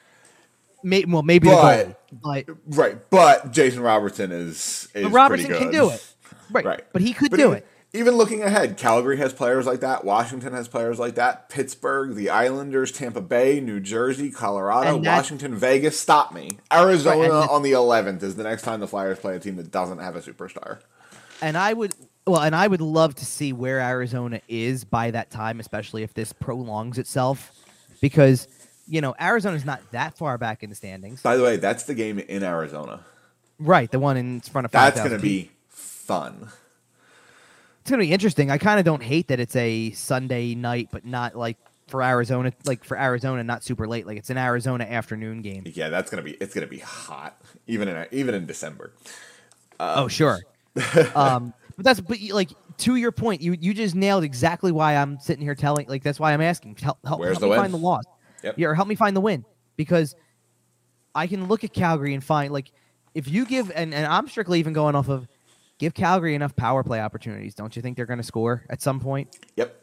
May, well, maybe But- but Right, but Jason Robertson is is Robertson can do it. Right. Right. But he could But do even, it. Even looking ahead, Calgary has players like that. Washington has players like that. Pittsburgh, the Islanders, Tampa Bay, New Jersey, Colorado, Washington, Vegas. Stop me. Arizona Right, on the 11th is the next time the Flyers play a team that doesn't have a superstar. And I would well, and I would love to see where Arizona is by that time, especially if this prolongs itself, because you know Arizona's not that far back in the standings. By the way, that's the game in Arizona. Right, the one in front of That's going to be fun. It's gonna be interesting. I kind of don't hate that it's a Sunday night, but not like for Arizona, like for Arizona, not super late. Like it's an Arizona afternoon game. Yeah, that's going to be it's going to be hot even in even in December. oh sure. um, but that's but like to your point, you you just nailed exactly why I'm sitting here telling. Like that's why I'm asking. Help, help, help me win? find the loss. Yep. Yeah, or help me find the win because I can look at Calgary and find like if you give and, and I'm strictly even going off of give Calgary enough power play opportunities. Don't you think they're going to score at some point? Yep.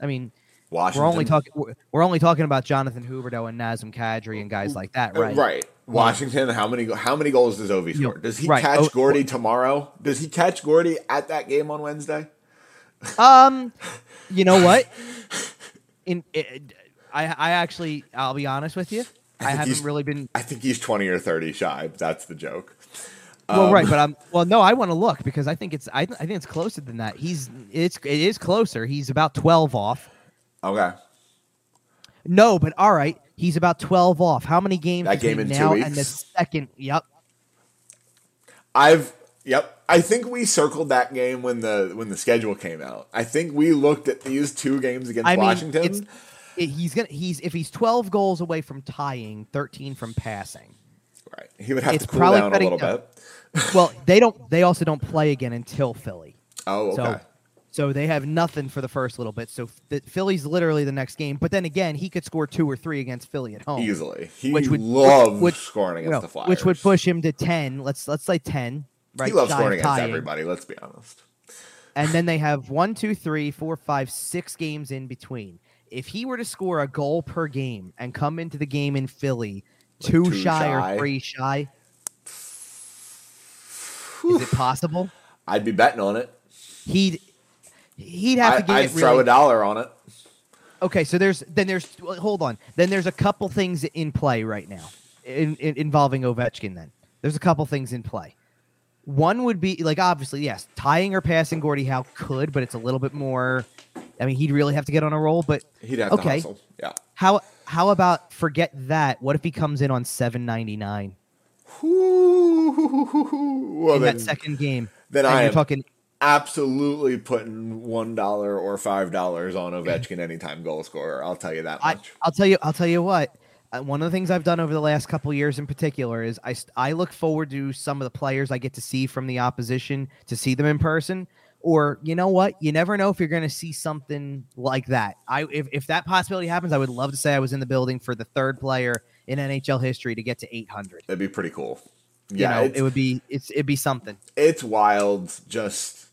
I mean, Washington. we're only talking we're, we're only talking about Jonathan Huberdeau and Nazem Kadri and guys like that, Uh, right? Right. Washington, how many how many goals does Ovi score? Does he right. catch Oh, Gordie tomorrow? Does he catch Gordie at that game on Wednesday? Um, <laughs> you know what? In it, I I actually I'll be honest with you. I, think haven't really been I think he's 20 or 30 shy. That's the joke. well, Um, right, but I'm well. No, I want to look because I think it's I, I think it's closer than that. He's it's it is closer. He's about twelve off. Okay. No, but all right, he's about twelve off. How many games That game in two now weeks? and the second? Yep. I've yep. I think we circled that game when the when the schedule came out. I think we looked at these two games against I mean, Washington. it, he's gonna he's if he's twelve goals away from tying, thirteen from passing. right. He would have it's to cool down a little bit. Well, they don't. They also don't play again until Philly. Oh, okay. So, so they have nothing for the first little bit. So the, Philly's literally the next game. But then again, he could score two or three against Philly at home, Easily. He which would- loves which- scoring you against know, the Flyers. which would push him to ten. Let's let's say ten. Right, He loves scoring against everybody, let's be honest. And then they have one, two, three, four, five, six games in between. If he were to score a goal per game and come into the game in Philly Like two, two shy, shy? or three shy, <sighs> is it possible? I'd be betting on it. He'd he'd have to get I'd it throw really a dollar on it. Okay, so there's then there's hold on. Then there's a couple things in play right now in, in, involving Ovechkin. Then there's a couple things in play. One would be like obviously yes, tying or passing Gordie Howe could, but it's a little bit more. I mean, he'd really have to get on a roll. But He'd have to Okay. hustle. Yeah. how how about forget that? What if he comes in on seven ninety nine <laughs> Well, in then, that second game? then I am talking absolutely putting one dollar or five dollars on Ovechkin anytime goal scorer. I'll tell you that I, much. I'll tell you. I'll tell you what. Uh, one of the things I've done over the last couple years, in particular, is I I look forward to some of the players I get to see from the opposition to see them in person. Or you know what? You never know if you're going to see something like that. I if, if that possibility happens, I would love to say I was in the building for the third player in NHL history to get to 800. That'd be pretty cool. You Yeah, know, it would be it's it'd be something. it's wild just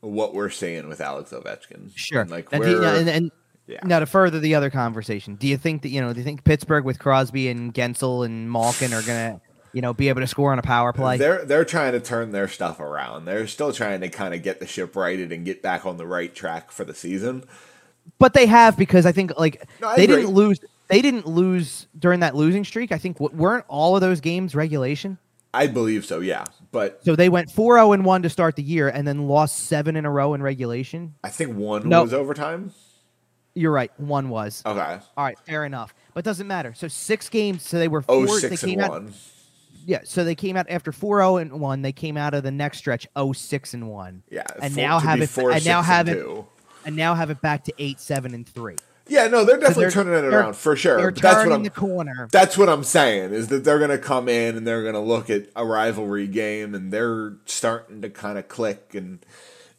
what we're seeing with Alex Ovechkin. Sure. And, like you- we're, and, and yeah. now to further the other conversation, do you think that you know? Do you think Pittsburgh with Crosby and Guentzel and Malkin are gonna you know be able to score on a power play? They're they're trying to turn their stuff around. They're still trying to kind of get the ship righted and get back on the right track for the season. But they have because I think like No, I they agree. didn't lose. They didn't lose during that losing streak. I think weren't all of those games regulation. I believe so, yeah. But So they went 4-0 and 1 to start the year and then lost 7 in a row in regulation. I think one No. was overtime. You're right, one was. Okay. All right, fair enough. But doesn't matter. So 6 games so they were Oh, 4 six they and out one. Yeah, so they came out after 4-0 and 1, they came out of the next stretch 0-6 and 1. Yeah. And four- now have it four, and now six, have it two. and now have it back to 8-7 and 3. Yeah, no, they're definitely they're- turning it around for sure. They're But that's what turning I'm the corner. That's what I'm saying is that they're going to come in and they're going to look at a rivalry game and they're starting to kind of click and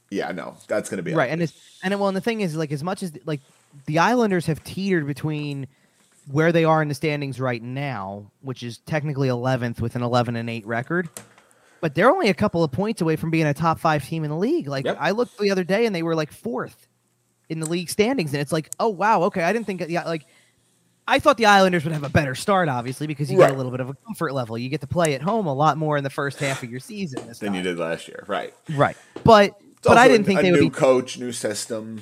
Yeah, no, that's going to be right. And it's and well, and the thing is, like, as much as like the Islanders have teetered between where they are in the standings right now, which is technically 11th with an 11 and 8 record, but they're only a couple of points away from being a top five team in the league. Like Yep. I looked the other day and they were like fourth in the league standings, and it's like, oh wow, okay, I didn't think yeah, like I thought the Islanders would have a better start, obviously, because you get Right. a little bit of a comfort level. You get to play at home a lot more in the first half of your season than you did last year, right? right? But It's but I didn't think a they would new be coach, new system.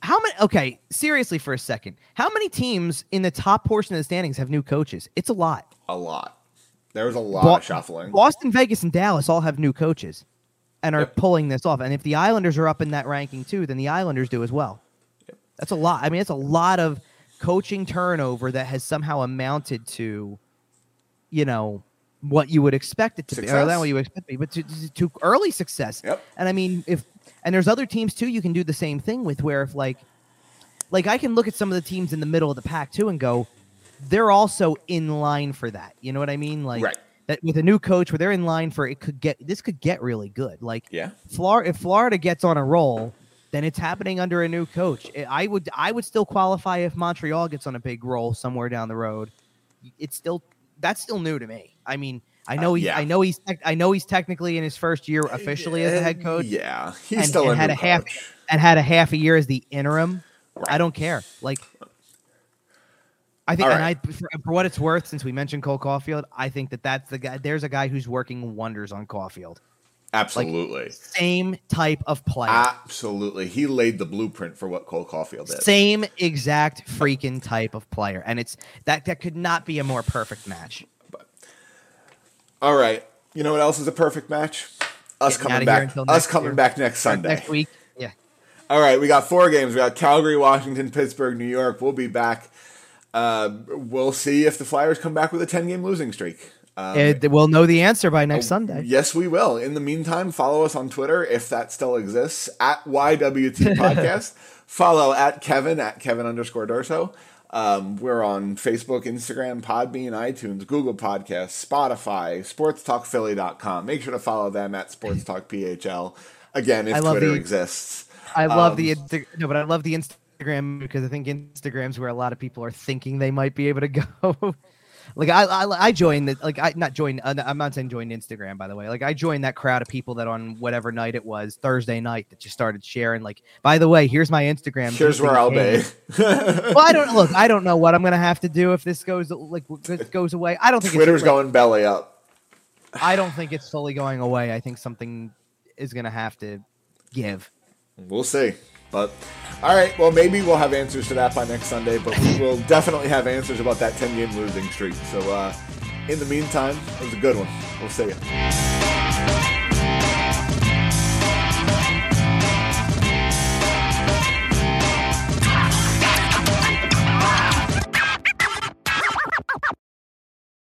How many? Okay, seriously, for a second, how many teams in the top portion of the standings have new coaches? It's a lot. A lot. There was a lot Bo- of shuffling. Boston, Vegas, and Dallas all have new coaches, and are Yep. pulling this off. And if the Islanders are up in that ranking too, then the Islanders do as well. Yep. That's a lot. I mean, it's a lot of coaching turnover that has somehow amounted to, you know, what you would expect it to be, or Success. not what you expect to be, but to, to, to early success. Yep. And I mean, if and there's other teams too, you can do the same thing with where if like, like I can look at some of the teams in the middle of the pack too and go, they're also in line for that. You know what I mean? Like Right. That with a new coach where they're in line for it could get this could get really good. Like Yeah. Florida, if Florida gets on a roll, then it's happening under a new coach. I- would I would still qualify if Montreal gets on a big roll somewhere down the road. It's still that's still new to me. I mean, I know Uh, he's yeah. I know he's I know he's technically in his first year officially as a head coach Yeah, he's and- still and a had a half- coach. and had a half a year as the interim. I don't care. Like I think, All and right. I, for, for what it's worth, since we mentioned Cole Caulfield, I think that that's the guy. There's a guy who's working wonders on Caulfield. Absolutely. Same type of player. Absolutely. He laid the blueprint for what Cole Caulfield did. Same exact freaking type of player, and it's that that could not be a more perfect match. All right. You know what else is a perfect match? Us Getting coming back. Us next coming year. back next Sunday. Next week, yeah. All right, we got four games. We got Calgary, Washington, Pittsburgh, New York. We'll be back. Uh, we'll see if the Flyers come back with a ten-game losing streak. Um, Uh, we'll know the answer by next Sunday. Yes, we will. In the meantime, follow us on Twitter if that still exists at YWT <laughs> Podcast. follow at Kevin at Kevin underscore Durso. Um, we're on Facebook, Instagram, Podbean, iTunes, Google Podcasts, Spotify, SportsTalkPhilly.com. Make sure to follow them at Sports Talk PHL. Again, if love Twitter the- exists. I love Um, the Insta- no, but I love the Instagram because I think Instagram's where a lot of people are thinking they might be able to go. <laughs> like I, I, I joined the like I not joined. Uh, I'm not saying join Instagram by the way. Like I joined that crowd of people that on whatever night it was Thursday night that just started sharing. Like by the way, here's my Instagram. Here's where I'll be. <laughs> well, I don't look. I don't know what I'm gonna have to do if this goes like this goes away. I don't think Twitter's going belly up. I don't think it's fully going away. I think something is gonna have to give. We'll see. But all right, well maybe we'll have answers to that by next Sunday, but we will <laughs> definitely have answers about that 10 game losing streak. So uh in the meantime, it was a good one. We'll see you.